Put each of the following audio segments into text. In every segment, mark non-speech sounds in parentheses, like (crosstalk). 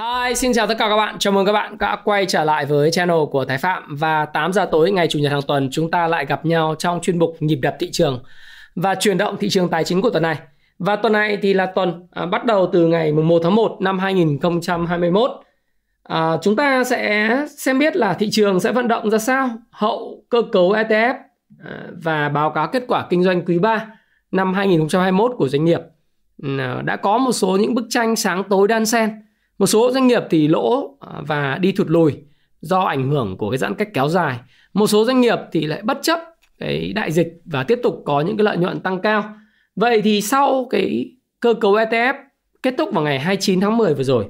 Hi, xin chào tất cả các bạn. Chào mừng các bạn đã quay trở lại với channel của Thái Phạm và 8 giờ tối ngày chủ nhật hàng tuần chúng ta lại gặp nhau trong chuyên mục nhịp đập thị trường và chuyển động thị trường tài chính của tuần này. Và tuần này thì là tuần à, bắt đầu từ ngày 1 tháng 1 năm 2021. À, chúng ta sẽ xem biết là thị trường sẽ vận động ra sao hậu cơ cấu ETF à, và báo cáo kết quả kinh doanh quý 3 năm 2021 của doanh nghiệp. Ừ, à, đã có một số những bức tranh sáng tối đan xen một số doanh nghiệp thì lỗ à, và đi thụt lùi do ảnh hưởng của cái giãn cách kéo dài. Một số doanh nghiệp thì lại bất chấp cái đại dịch và tiếp tục có những cái lợi nhuận tăng cao. Vậy thì sau cái cơ cấu ETF kết thúc vào ngày 29 tháng 10 vừa rồi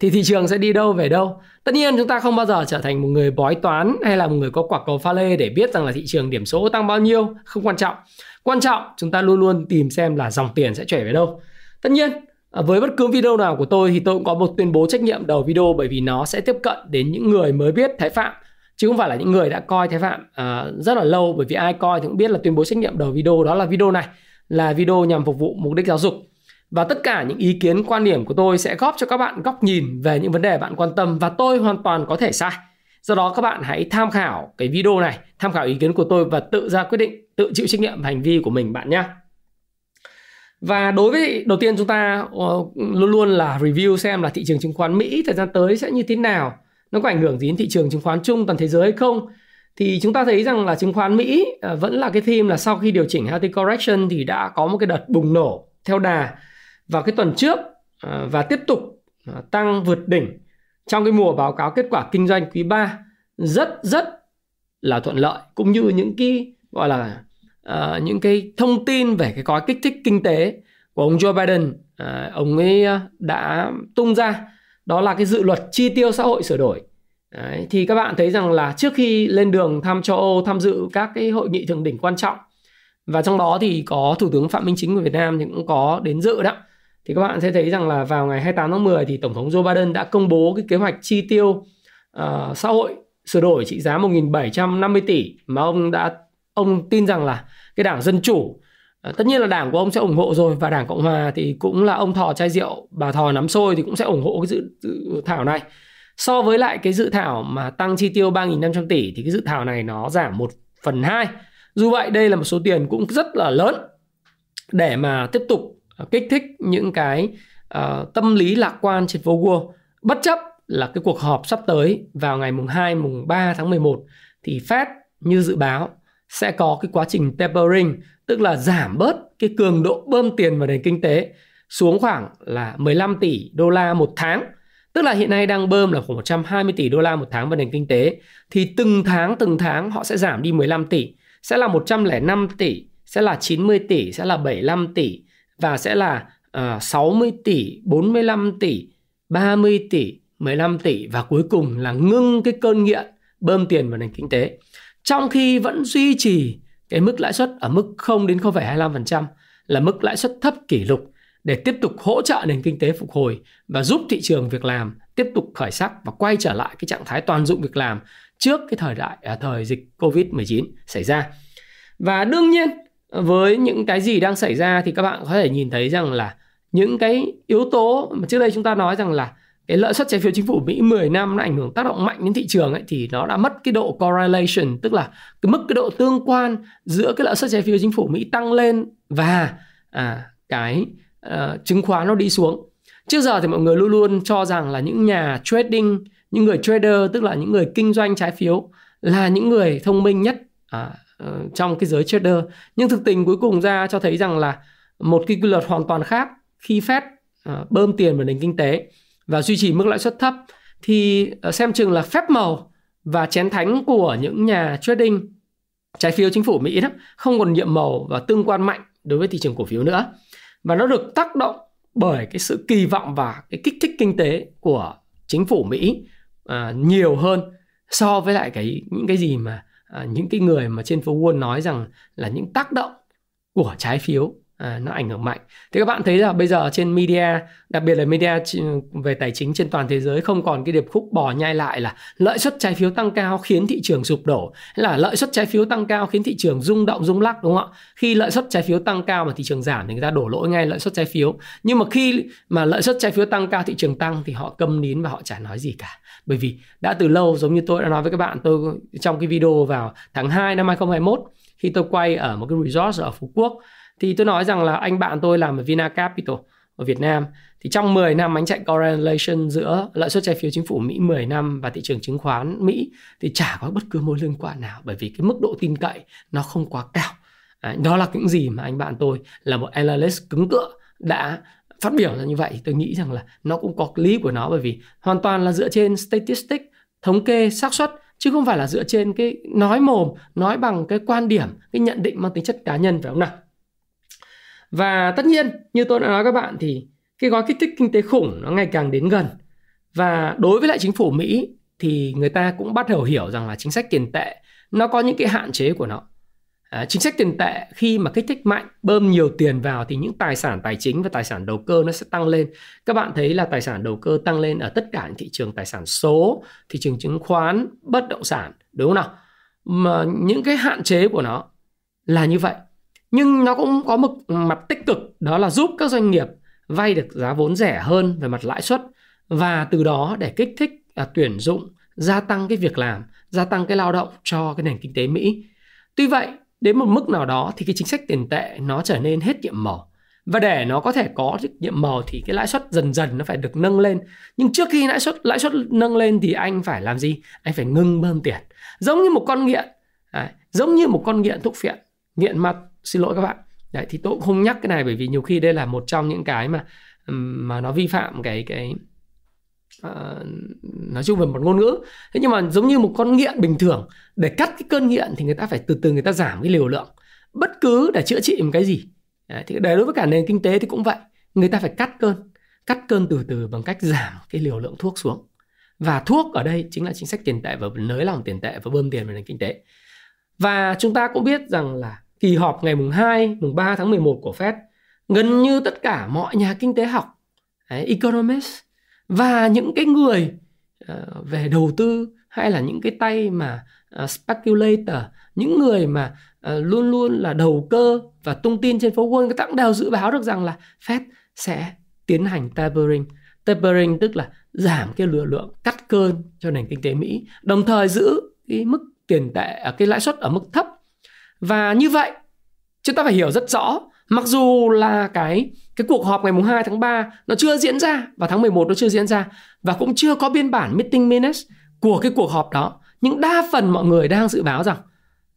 thì thị trường sẽ đi đâu về đâu? Tất nhiên chúng ta không bao giờ trở thành một người bói toán hay là một người có quả cầu pha lê để biết rằng là thị trường điểm số tăng bao nhiêu, không quan trọng. Quan trọng chúng ta luôn luôn tìm xem là dòng tiền sẽ chảy về đâu. Tất nhiên À, với bất cứ video nào của tôi thì tôi cũng có một tuyên bố trách nhiệm đầu video bởi vì nó sẽ tiếp cận đến những người mới biết Thái Phạm chứ không phải là những người đã coi Thái Phạm uh, rất là lâu bởi vì ai coi thì cũng biết là tuyên bố trách nhiệm đầu video đó là video này là video nhằm phục vụ mục đích giáo dục. Và tất cả những ý kiến quan điểm của tôi sẽ góp cho các bạn góc nhìn về những vấn đề bạn quan tâm và tôi hoàn toàn có thể sai. Do đó các bạn hãy tham khảo cái video này tham khảo ý kiến của tôi và tự ra quyết định tự chịu trách nhiệm hành vi của mình bạn nhé và đối với đầu tiên chúng ta uh, luôn luôn là review xem là thị trường chứng khoán Mỹ thời gian tới sẽ như thế nào. Nó có ảnh hưởng gì đến thị trường chứng khoán chung toàn thế giới hay không? Thì chúng ta thấy rằng là chứng khoán Mỹ uh, vẫn là cái theme là sau khi điều chỉnh healthy correction thì đã có một cái đợt bùng nổ theo đà. Vào cái tuần trước uh, và tiếp tục tăng vượt đỉnh trong cái mùa báo cáo kết quả kinh doanh quý 3 rất rất là thuận lợi cũng như những cái gọi là uh, những cái thông tin về cái gói kích thích kinh tế của ông Joe Biden uh, ông ấy ờ, đã tung ra đó là cái dự luật chi tiêu xã hội sửa đổi. Đấy, thì các bạn thấy rằng là trước khi lên đường thăm châu Âu tham dự các cái hội nghị thượng đỉnh quan trọng và trong đó thì có Thủ tướng Phạm Minh Chính của Việt Nam thì cũng có đến dự đó thì các bạn sẽ thấy rằng là vào ngày 28 tháng 10 thì Tổng thống Joe Biden đã công bố cái kế hoạch chi tiêu uh, xã hội sửa đổi trị giá 1.750 tỷ mà ông đã ông tin rằng là cái đảng dân chủ ờ, tất nhiên là đảng của ông sẽ ủng hộ rồi và đảng cộng hòa thì cũng là ông thò chai rượu bà thò nắm xôi thì cũng sẽ ủng hộ cái dự, dự thảo này. So với lại cái dự thảo mà tăng chi tiêu 3.500 tỷ thì cái dự thảo này nó giảm 1 phần 2 dù vậy đây là một số tiền cũng rất là lớn để mà tiếp tục ờ, kích thích những cái uh, tâm lý lạc quan trên phố Wall bất chấp là cái cuộc họp sắp tới vào ngày mùng 2 mùng 3 tháng 11 thì Fed như dự báo sẽ có cái quá trình tapering tức là giảm bớt cái cường độ bơm tiền vào nền kinh tế xuống khoảng là 15 tỷ đô la một tháng. Tức là hiện nay đang bơm là khoảng 120 tỷ đô la một tháng vào nền kinh tế thì từng tháng từng tháng họ sẽ giảm đi 15 tỷ. Sẽ là 105 tỷ sẽ là 90 tỷ sẽ là 75 tỷ và sẽ là à, uh, 60 tỷ 45 tỷ 30 tỷ 15 tỷ và cuối cùng là ngưng cái cơn nghiện bơm tiền vào nền kinh tế trong khi vẫn duy trì cái mức lãi suất ở mức 0 đến 0,25% là mức lãi suất thấp kỷ lục để tiếp tục hỗ trợ nền kinh tế phục hồi và giúp thị trường việc làm tiếp tục khởi sắc và quay trở lại cái trạng thái toàn dụng việc làm trước cái thời đại à, thời dịch Covid-19 xảy ra. Và đương nhiên với những cái gì đang xảy ra thì các bạn có thể nhìn thấy rằng là những cái yếu tố mà trước đây chúng ta nói rằng là cái lợi suất trái phiếu chính phủ Mỹ 10 năm nó ảnh hưởng tác động mạnh đến thị trường ấy thì nó đã mất cái độ correlation tức là cái mức cái độ tương quan giữa cái lợi suất trái phiếu chính phủ Mỹ tăng lên và à, cái uh, chứng khoán nó đi xuống. Trước giờ thì mọi người luôn luôn cho rằng là những nhà trading, những người trader tức là những người kinh doanh trái phiếu là những người thông minh nhất à, uh, trong cái giới trader. Nhưng thực tình cuối cùng ra cho thấy rằng là một cái quy luật hoàn toàn khác khi Fed uh, bơm tiền vào nền kinh tế và duy trì mức lãi suất thấp thì ờ, xem chừng là phép màu và chén thánh của những nhà trading trái phiếu chính phủ Mỹ đó không còn nhiệm màu và tương quan mạnh đối với thị trường cổ phiếu nữa. Và nó được tác động bởi cái sự kỳ vọng và cái kích thích kinh tế của chính phủ Mỹ à, nhiều hơn so với lại cái những cái gì mà à, những cái người mà trên phố Wall nói rằng là những tác động của trái phiếu à, nó ảnh hưởng mạnh. Thì các bạn thấy là bây giờ trên media, đặc biệt là media về tài chính trên toàn thế giới không còn cái điệp khúc bò nhai lại là lợi suất trái phiếu tăng cao khiến thị trường sụp đổ, hay là lợi suất trái phiếu tăng cao khiến thị trường rung động rung lắc đúng không ạ? Khi lợi suất trái phiếu tăng cao mà thị trường giảm thì người ta đổ lỗi ngay lợi suất trái phiếu. Nhưng mà khi mà lợi suất trái phiếu tăng cao thị trường tăng thì họ câm nín và họ chả nói gì cả. Bởi vì đã từ lâu giống như tôi đã nói với các bạn tôi trong cái video vào tháng 2 năm 2021 khi tôi quay ở một cái resort ở Phú Quốc thì tôi nói rằng là anh bạn tôi làm ở Vina Capital ở Việt Nam. Thì trong 10 năm anh chạy correlation giữa lợi suất trái phiếu chính phủ Mỹ 10 năm và thị trường chứng khoán Mỹ, thì chả có bất cứ mối liên quan nào, bởi vì cái mức độ tin cậy nó không quá cao. Đó là những gì mà anh bạn tôi là một analyst cứng cựa đã phát biểu ra như vậy. Tôi nghĩ rằng là nó cũng có lý của nó, bởi vì hoàn toàn là dựa trên statistic, thống kê, xác suất, chứ không phải là dựa trên cái nói mồm, nói bằng cái quan điểm, cái nhận định mang tính chất cá nhân phải không nào? Và tất nhiên như tôi đã nói các bạn thì cái gói kích thích kinh tế khủng nó ngày càng đến gần. Và đối với lại chính phủ Mỹ thì người ta cũng bắt đầu hiểu rằng là chính sách tiền tệ nó có những cái hạn chế của nó. À, chính sách tiền tệ khi mà kích thích mạnh bơm nhiều tiền vào thì những tài sản tài chính và tài sản đầu cơ nó sẽ tăng lên. Các bạn thấy là tài sản đầu cơ tăng lên ở tất cả những thị trường tài sản số thị trường chứng khoán bất động sản đúng không nào? Mà những cái hạn chế của nó là như vậy nhưng nó cũng có một mặt tích cực đó là giúp các doanh nghiệp vay được giá vốn rẻ hơn về mặt lãi suất và từ đó để kích thích à, tuyển dụng gia tăng cái việc làm gia tăng cái lao động cho cái nền kinh tế Mỹ. Tuy vậy đến một mức nào đó thì cái chính sách tiền tệ nó trở nên hết nhiệm màu. Và để nó có thể có nhiệm màu thì cái lãi suất dần dần nó phải được nâng lên. Nhưng trước khi lãi suất lãi suất nâng lên thì anh phải làm gì? Anh phải ngưng bơm tiền. Giống như một con nghiện. À, giống như một con nghiện thuốc phiện nghiện ma xin lỗi các bạn. Đấy thì tôi cũng không nhắc cái này bởi vì nhiều khi đây là một trong những cái mà mà nó vi phạm cái cái uh, nói chung về một ngôn ngữ. Thế nhưng mà giống như một con nghiện bình thường để cắt cái cơn nghiện thì người ta phải từ từ người ta giảm cái liều lượng. Bất cứ để chữa trị một cái gì. Đấy, thì để đối với cả nền kinh tế thì cũng vậy. Người ta phải cắt cơn cắt cơn từ từ bằng cách giảm cái liều lượng thuốc xuống. Và thuốc ở đây chính là chính sách tiền tệ và nới lỏng tiền tệ và bơm tiền vào nền kinh tế. Và chúng ta cũng biết rằng là kỳ họp ngày mùng 2, mùng 3 tháng 11 của Fed, gần như tất cả mọi nhà kinh tế học, đấy, economist và những cái người uh, về đầu tư hay là những cái tay mà uh, speculator, những người mà uh, luôn luôn là đầu cơ và tung tin trên phố Wall, người ta cũng đều dự báo được rằng là Fed sẽ tiến hành tapering. Tapering tức là giảm cái lượng lượng cắt cơn cho nền kinh tế Mỹ, đồng thời giữ cái mức tiền tệ, à, cái lãi suất ở mức thấp và như vậy, chúng ta phải hiểu rất rõ, mặc dù là cái cái cuộc họp ngày mùng 2 tháng 3 nó chưa diễn ra và tháng 11 nó chưa diễn ra và cũng chưa có biên bản meeting minutes của cái cuộc họp đó, nhưng đa phần mọi người đang dự báo rằng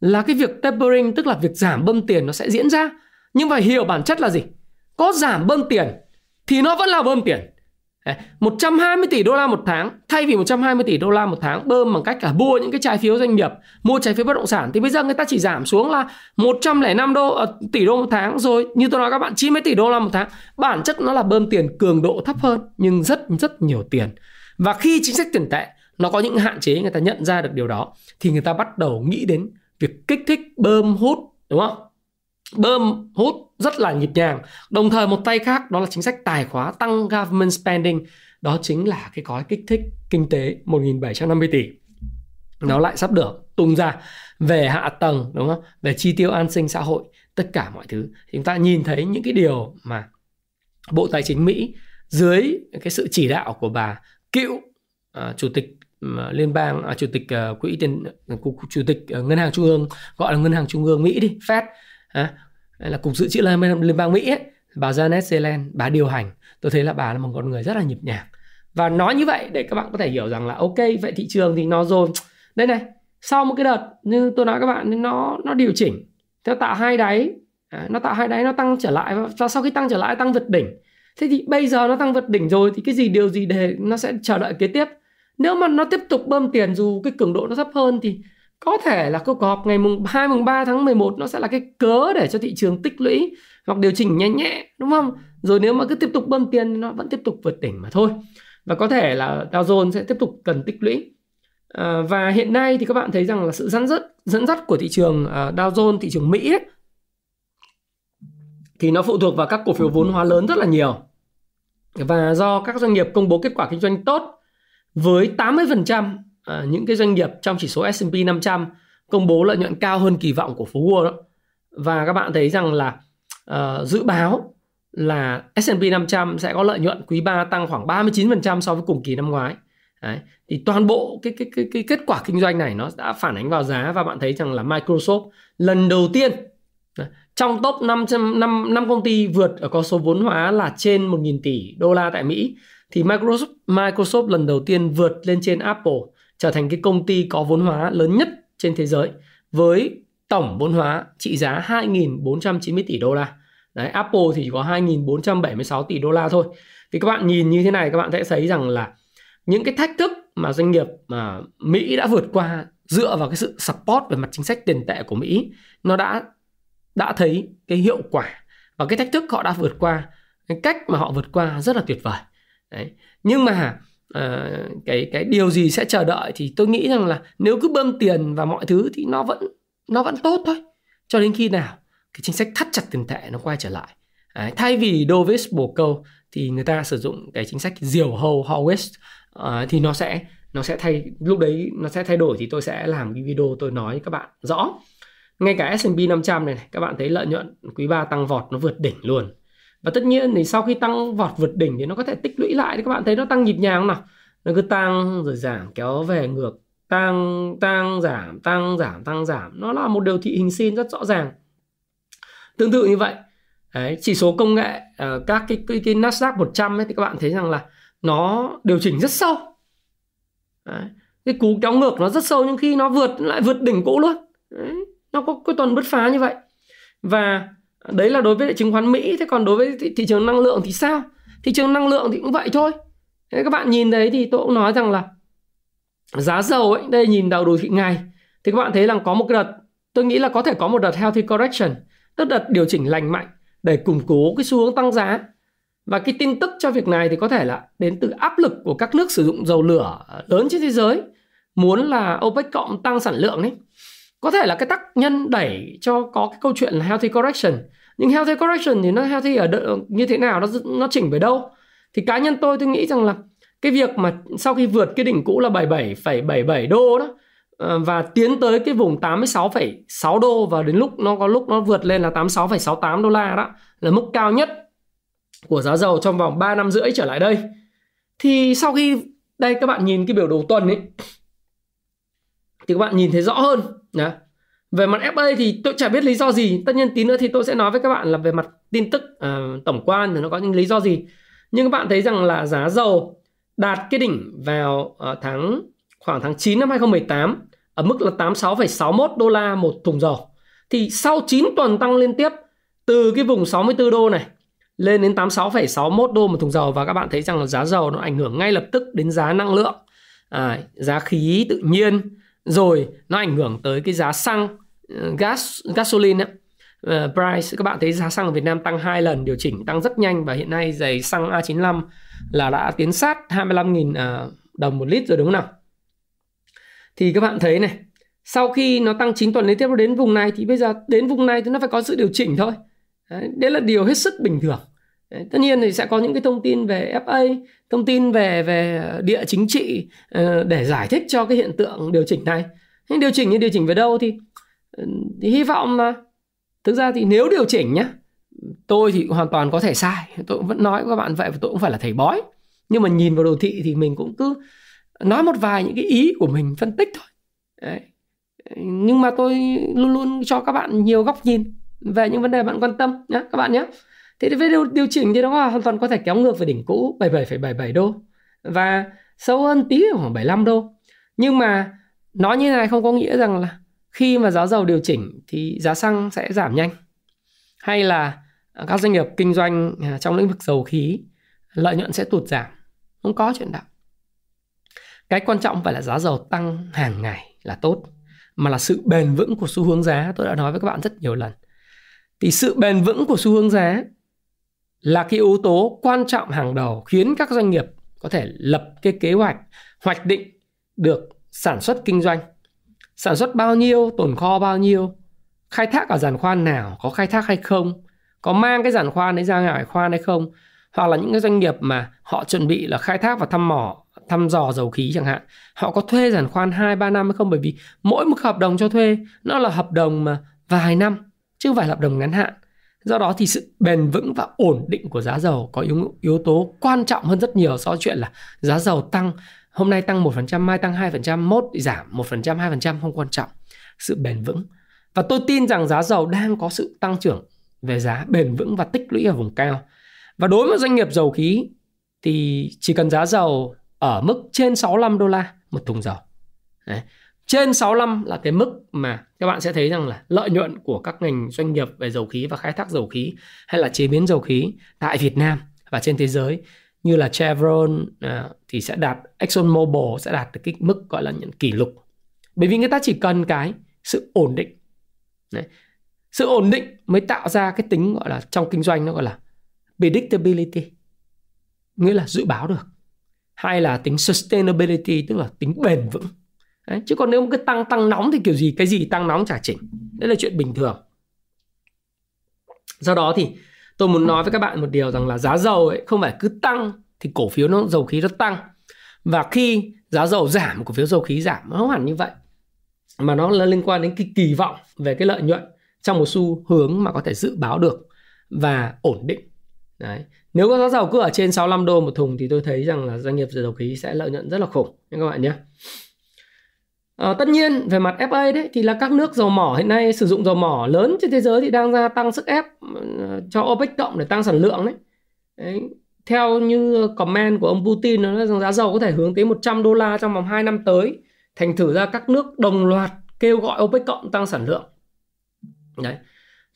là cái việc tapering tức là việc giảm bơm tiền nó sẽ diễn ra. Nhưng phải hiểu bản chất là gì? Có giảm bơm tiền thì nó vẫn là bơm tiền. 120 tỷ đô la một tháng. Thay vì 120 tỷ đô la một tháng bơm bằng cách cả mua những cái trái phiếu doanh nghiệp mua trái phiếu bất động sản thì bây giờ người ta chỉ giảm xuống là 105 đô uh, tỷ đô một tháng rồi. Như tôi nói các bạn 90 tỷ đô la một tháng. Bản chất nó là bơm tiền cường độ thấp hơn nhưng rất rất nhiều tiền. Và khi chính sách tiền tệ nó có những hạn chế người ta nhận ra được điều đó thì người ta bắt đầu nghĩ đến việc kích thích bơm hút đúng không? Bơm hút rất là nhịp nhàng. Đồng thời một tay khác đó là chính sách tài khóa tăng government spending. Đó chính là cái gói kích thích kinh tế 1.750 tỷ. Nó lại sắp được tung ra về hạ tầng đúng không? Về chi tiêu an sinh xã hội, tất cả mọi thứ. Chúng ta nhìn thấy những cái điều mà Bộ Tài chính Mỹ dưới cái sự chỉ đạo của bà cựu uh, chủ tịch ừ, liên bang à, chủ tịch uh, quỹ tiền ờ, chủ tịch uh, ngân hàng trung ương gọi là ngân hàng trung ương Mỹ đi Fed à, là cục dự trữ liên bang Mỹ ấy, bà Janet Yellen bà điều hành. Tôi thấy là bà là một con người rất là nhịp nhàng. Và nói như vậy để các bạn có thể hiểu rằng là ok vậy thị trường thì nó rồi đây này sau một cái đợt như tôi nói các bạn nó nó điều chỉnh. Theo tạo hai đáy à, nó tạo hai đáy nó tăng trở lại và sau khi tăng trở lại tăng vượt đỉnh. Thế thì bây giờ nó tăng vượt đỉnh rồi thì cái gì điều gì để nó sẽ chờ đợi kế tiếp? Nếu mà nó tiếp tục bơm tiền dù cái cường độ nó thấp hơn thì có thể là cuộc họp ngày mùng 2 mùng 3 tháng 11 nó sẽ là cái cớ để cho thị trường tích lũy hoặc điều chỉnh nhẹ nhẹ đúng không? Rồi nếu mà cứ tiếp tục bơm tiền nó vẫn tiếp tục vượt đỉnh mà thôi. Và có thể là Dow Jones sẽ tiếp tục cần tích lũy. À, và hiện nay thì các bạn thấy rằng là sự dẫn dắt dẫn dắt của thị trường uh, Dow Jones thị trường Mỹ ấy, thì nó phụ thuộc vào các cổ phiếu vốn hóa lớn rất là nhiều. Và do các doanh nghiệp công bố kết quả kinh doanh tốt với 80% à, những cái doanh nghiệp trong chỉ số S&P 500 công bố lợi nhuận cao hơn kỳ vọng của phố Wall đó. Và các bạn thấy rằng là à, dự báo là S&P 500 sẽ có lợi nhuận quý 3 tăng khoảng 39% so với cùng kỳ năm ngoái. Đấy. Thì toàn bộ cái, cái cái cái kết quả kinh doanh này nó đã phản ánh vào giá và bạn thấy rằng là Microsoft lần đầu tiên trong top 500 5, 5 công ty vượt ở con số vốn hóa là trên 1.000 tỷ đô la tại Mỹ thì Microsoft Microsoft lần đầu tiên vượt lên trên Apple trở thành cái công ty có vốn hóa lớn nhất trên thế giới với tổng vốn hóa trị giá 2.490 tỷ đô la. Đấy, Apple thì chỉ có 2.476 tỷ đô la thôi. Thì các bạn nhìn như thế này các bạn sẽ thấy rằng là những cái thách thức mà doanh nghiệp mà Mỹ đã vượt qua dựa vào cái sự support về mặt chính sách tiền tệ của Mỹ nó đã đã thấy cái hiệu quả và cái thách thức họ đã vượt qua cái cách mà họ vượt qua rất là tuyệt vời đấy nhưng mà uh, cái cái điều gì sẽ chờ đợi thì tôi nghĩ rằng là nếu cứ bơm tiền và mọi thứ thì nó vẫn nó vẫn tốt thôi. Cho đến khi nào cái chính sách thắt chặt tiền tệ nó quay trở lại. Đấy, thay vì dovish bổ câu thì người ta sử dụng cái chính sách diều hầu hawkish uh, ờ, thì nó sẽ nó sẽ thay lúc đấy nó sẽ thay đổi thì tôi sẽ làm cái video tôi nói các bạn rõ. Ngay cả S&P 500 này, này các bạn thấy lợi nhuận quý 3 tăng vọt nó vượt đỉnh luôn và tất nhiên thì sau khi tăng vọt vượt đỉnh thì nó có thể tích lũy lại thì các bạn. Thấy nó tăng nhịp nhàng không nào? Nó cứ tăng rồi giảm kéo về ngược. Tăng tăng giảm tăng giảm tăng giảm. Nó là một điều thị hình sin rất rõ ràng. Tương tự như vậy. Đấy, chỉ số công nghệ uh, các cái, cái cái Nasdaq 100 ấy thì các bạn thấy rằng là nó điều chỉnh rất sâu. Đấy. cái cú kéo ngược nó rất sâu nhưng khi nó vượt lại vượt đỉnh cũ luôn. Đấy. nó có cái tuần bứt phá như vậy. Và đấy là đối với chứng khoán Mỹ. Thế còn đối với thị, thị trường năng lượng thì sao? Thị trường năng lượng thì cũng vậy thôi. Thế các bạn nhìn đấy thì tôi cũng nói rằng là giá dầu ấy đây nhìn đầu đồ thị ngày thì các bạn thấy là có một cái đợt tôi nghĩ là có thể có một đợt healthy correction tức đợt điều chỉnh lành mạnh để củng cố cái xu hướng tăng giá. Và cái tin tức cho việc này thì có thể là đến từ áp lực của các nước sử dụng dầu lửa lớn trên thế giới muốn là OPEC cộng tăng sản lượng ấy. Có thể là cái tác nhân đẩy cho có cái câu chuyện là healthy correction nhưng healthy correction thì nó healthy ở đợi, như thế nào nó nó chỉnh về đâu thì cá nhân tôi tôi nghĩ rằng là cái việc mà sau khi vượt cái đỉnh cũ là 77,77 đô đó ờ, và tiến tới cái vùng 86,6 đô và đến lúc nó có lúc nó vượt lên là 86,68 đô la đó là mức cao nhất của giá dầu trong vòng 3 năm rưỡi trở lại đây. Thì sau khi đây các bạn nhìn cái biểu đồ tuần ấy thì các bạn nhìn thấy rõ hơn nhá. Về mặt FA thì tôi chả biết lý do gì. Tất nhiên tí nữa thì tôi sẽ nói với các bạn là về mặt tin tức uh, tổng quan thì nó có những lý do gì. Nhưng các bạn thấy rằng là giá dầu đạt cái đỉnh vào uh, tháng khoảng tháng 9 năm 2018 ở mức là 86,61 đô la một thùng dầu. Thì sau 9 tuần tăng liên tiếp từ cái vùng 64 đô này lên đến 86,61 đô một thùng dầu và các bạn thấy rằng là giá dầu nó ảnh hưởng ngay lập tức đến giá năng lượng, à, giá khí tự nhiên, rồi nó ảnh hưởng tới cái giá xăng ờ, gas gasoline ấy. Uh, ờ, price các bạn thấy giá xăng ở Việt Nam tăng hai lần điều chỉnh tăng rất nhanh và hiện nay giày xăng A95 là đã tiến sát 25.000 uh, à, đồng một lít rồi đúng không nào? Thì các bạn thấy này, sau khi nó tăng 9 tuần liên tiếp đến vùng này thì bây giờ đến vùng này thì nó phải có sự điều chỉnh thôi. Đấy, đấy là điều hết sức bình thường. Đấy, tất nhiên thì sẽ có những cái thông tin về FA, thông tin về về địa chính trị ờ, để giải thích cho cái hiện tượng điều chỉnh này. Nhưng điều chỉnh như điều chỉnh về đâu thì ừ, thì hy vọng là thực ra thì nếu điều chỉnh nhá, tôi thì hoàn toàn có thể sai. Tôi vẫn nói với các bạn vậy và tôi cũng phải là thầy bói. Nhưng mà nhìn vào đồ thị thì mình cũng cứ nói một vài những cái ý của mình phân tích thôi. Đấy. Nhưng mà tôi luôn luôn cho các bạn nhiều góc nhìn về những vấn đề bạn quan tâm nhé các bạn nhé. Thế thì với điều, điều chỉnh thì nó hoàn toàn có thể kéo ngược về đỉnh cũ 77,77 đô. Và sâu hơn tí khoảng 75 đô. Nhưng mà nói như này không có nghĩa rằng là khi mà giá dầu điều chỉnh thì giá xăng sẽ giảm nhanh. Hay là à, các doanh nghiệp kinh doanh à, trong lĩnh vực dầu khí lợi nhuận sẽ tụt giảm. Không có chuyện đó. Cái quan trọng phải là giá dầu tăng hàng ngày là tốt mà là sự bền vững của xu hướng giá. Tôi đã nói với các bạn rất nhiều lần. Thì sự bền vững của xu hướng giá là cái yếu tố quan trọng hàng đầu khiến các doanh nghiệp có thể lập cái kế hoạch hoạch định được sản xuất kinh doanh. Sản xuất bao nhiêu, tồn kho bao nhiêu, khai thác ở giàn khoan nào, có khai thác hay không, có mang cái giàn khoan đấy ra ngoài khoan hay không, hoặc là những cái doanh nghiệp mà họ chuẩn bị là khai thác và thăm mỏ, thăm dò dầu khí chẳng hạn, họ có thuê giàn khoan 2 3 năm hay không? Bởi vì mỗi một hợp đồng cho thuê, nó là hợp đồng mà vài năm, chứ không phải là hợp đồng ngắn hạn do đó thì sự bền vững và ổn định của giá dầu có yếu, yếu tố quan trọng hơn rất nhiều so với chuyện là giá dầu tăng hôm nay tăng 1%, mai tăng 2%, mốt giảm 1%, 2% không quan trọng. Sự bền vững. Và tôi tin rằng giá dầu đang có sự tăng trưởng về giá bền vững và tích lũy ở vùng cao. Và đối với doanh nghiệp dầu khí thì chỉ cần giá dầu ở mức trên 65 đô la một thùng dầu. Đấy. Trên 65 là cái mức mà các bạn sẽ thấy rằng là lợi nhuận của các ngành doanh nghiệp về dầu khí và khai thác dầu khí hay là chế biến dầu khí tại Việt Nam và trên thế giới như là Chevron à, thì sẽ đạt Exxon Mobil sẽ đạt được cái mức gọi là những kỷ lục. Bởi vì người ta chỉ cần cái sự ổn định. Đấy. Sự ổn định mới tạo ra cái tính gọi là trong kinh doanh nó gọi là predictability. Nghĩa là dự báo được. Hay là tính sustainability tức là tính bền vững. Đấy. Chứ còn nếu mà cái tăng tăng nóng thì kiểu gì, cái gì tăng nóng chả chỉnh. Đấy là chuyện bình thường. Do đó thì tôi muốn nói với các bạn một điều rằng là giá dầu ấy không phải cứ tăng thì cổ phiếu nó, dầu khí nó tăng và khi giá dầu giảm, cổ phiếu dầu khí giảm, nó không hẳn như vậy mà nó là liên quan đến cái kỳ vọng về cái lợi nhuận trong một xu hướng mà có thể dự báo được và ổn định đấy nếu có giá dầu cứ ở trên 65 đô một thùng thì tôi thấy rằng là doanh nghiệp dầu khí sẽ lợi nhuận rất là khủng các bạn nhé À, tất nhiên về mặt FA đấy thì là các nước dầu mỏ hiện nay sử dụng dầu mỏ lớn trên thế giới thì đang gia tăng sức ép ờ, cho OPEC cộng để tăng sản lượng đấy. đấy. Theo như comment của ông Putin nó nói rằng giá dầu có thể hướng tới 100 đô la trong vòng 2 năm tới. Thành thử ra các nước đồng loạt kêu gọi OPEC cộng tăng sản lượng. Đấy.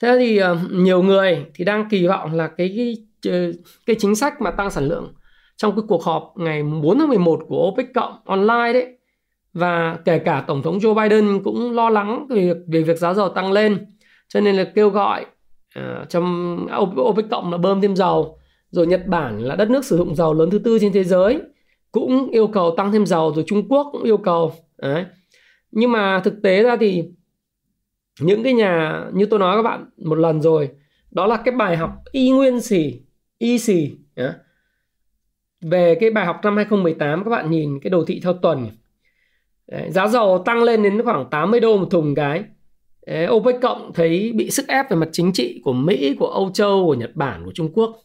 Thế thì ờ, nhiều người thì đang kỳ vọng là cái, cái cái chính sách mà tăng sản lượng trong cái cuộc họp ngày 4 tháng 11 của OPEC cộng online đấy và kể cả tổng thống Joe Biden cũng lo lắng về việc, về việc giá dầu tăng lên. Cho nên là kêu gọi uh, trong OPEC cộng là bơm thêm dầu. Rồi Nhật Bản là đất nước sử dụng dầu lớn thứ tư trên thế giới cũng yêu cầu tăng thêm dầu. Rồi Trung Quốc cũng yêu cầu đấy. Nhưng mà thực tế ra thì những cái nhà như tôi nói các bạn một lần rồi đó là cái bài học y nguyên xì y xì về cái bài học năm 2018 các bạn nhìn cái đồ thị theo tuần. Đấy, giá dầu tăng lên đến khoảng 80 đô một thùng cái. Đấy, OPEC cộng thấy bị sức ép về mặt chính trị của Mỹ, của Âu Châu, của Nhật Bản, của Trung Quốc.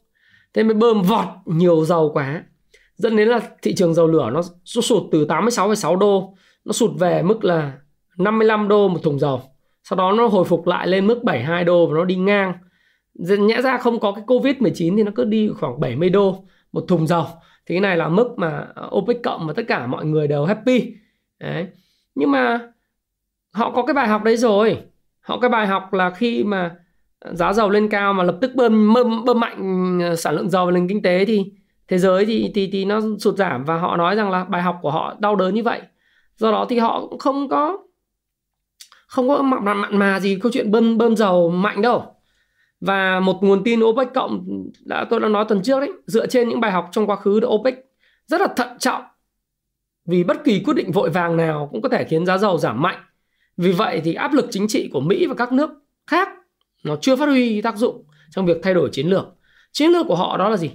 Thế mới bơm vọt nhiều dầu quá dẫn đến là thị trường dầu lửa nó sụt từ 86,6 đô nó sụt về mức là 55 đô một thùng dầu. Sau đó nó hồi phục lại lên mức 72 đô và nó đi ngang. Nhẽ ra không có cái Covid 19 thì nó cứ đi khoảng 70 đô một thùng dầu. Thì cái này là mức mà OPEC cộng và tất cả mọi người đều happy đấy. Nhưng mà họ có cái bài học đấy rồi. Họ cái bài học là khi mà giá dầu lên cao mà lập tức bơm bơm, bơm mạnh ờ, sản lượng dầu vào nền kinh tế thì thế giới thì thì thì nó sụt giảm. Và họ nói rằng là bài học của họ đau đớn như vậy. Do đó thì họ cũng không có không có mặn mặn mà gì câu chuyện bơm bơm dầu mạnh đâu. Và một nguồn tin OPEC cộng đã tôi đã nói tuần trước đấy dựa trên những bài học trong quá khứ OPEC rất là thận trọng vì bất kỳ quyết định vội vàng nào cũng có thể khiến giá dầu giảm mạnh. Vì vậy thì áp lực chính trị của Mỹ và các nước khác nó chưa phát huy tác dụng trong việc thay đổi chiến lược. Chiến lược của họ đó là gì?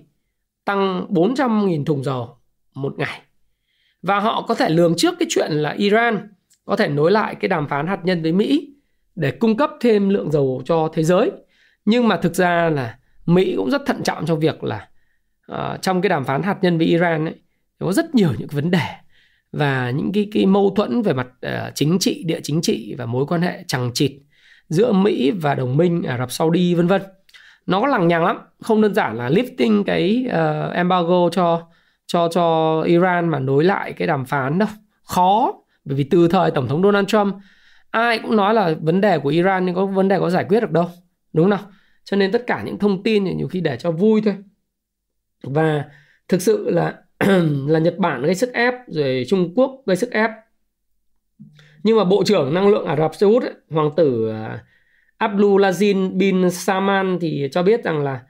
Tăng 400.000 thùng dầu một ngày. Và họ có thể lường trước cái chuyện là Iran có thể nối lại cái đàm phán hạt nhân với Mỹ để cung cấp thêm lượng dầu cho thế giới. Nhưng mà thực ra là Mỹ cũng rất thận trọng trong việc là uh, trong cái đàm phán hạt nhân với Iran ấy có rất nhiều những vấn đề và những cái cái mâu thuẫn về mặt uh, chính trị địa chính trị và mối quan hệ chằng chịt giữa Mỹ và đồng minh Ả Rập Saudi vân vân. Nó có lằng nhằng lắm không đơn giản là lifting cái uh, embargo cho cho cho Iran mà nối lại cái đàm phán đâu. Khó bởi vì từ thời tổng thống Donald Trump ai cũng nói là vấn đề của Iran nhưng có vấn đề có giải quyết được đâu đúng không cho nên tất cả những thông tin thì nhiều khi để cho vui thôi. Và thực sự là (clears throat) là Nhật Bản gây sức ép, rồi Trung Quốc gây sức ép. Nhưng mà bộ trưởng năng lượng Ả Rập Xê Út hoàng tử à, Abdulaziz bin Salman thì cho biết rằng là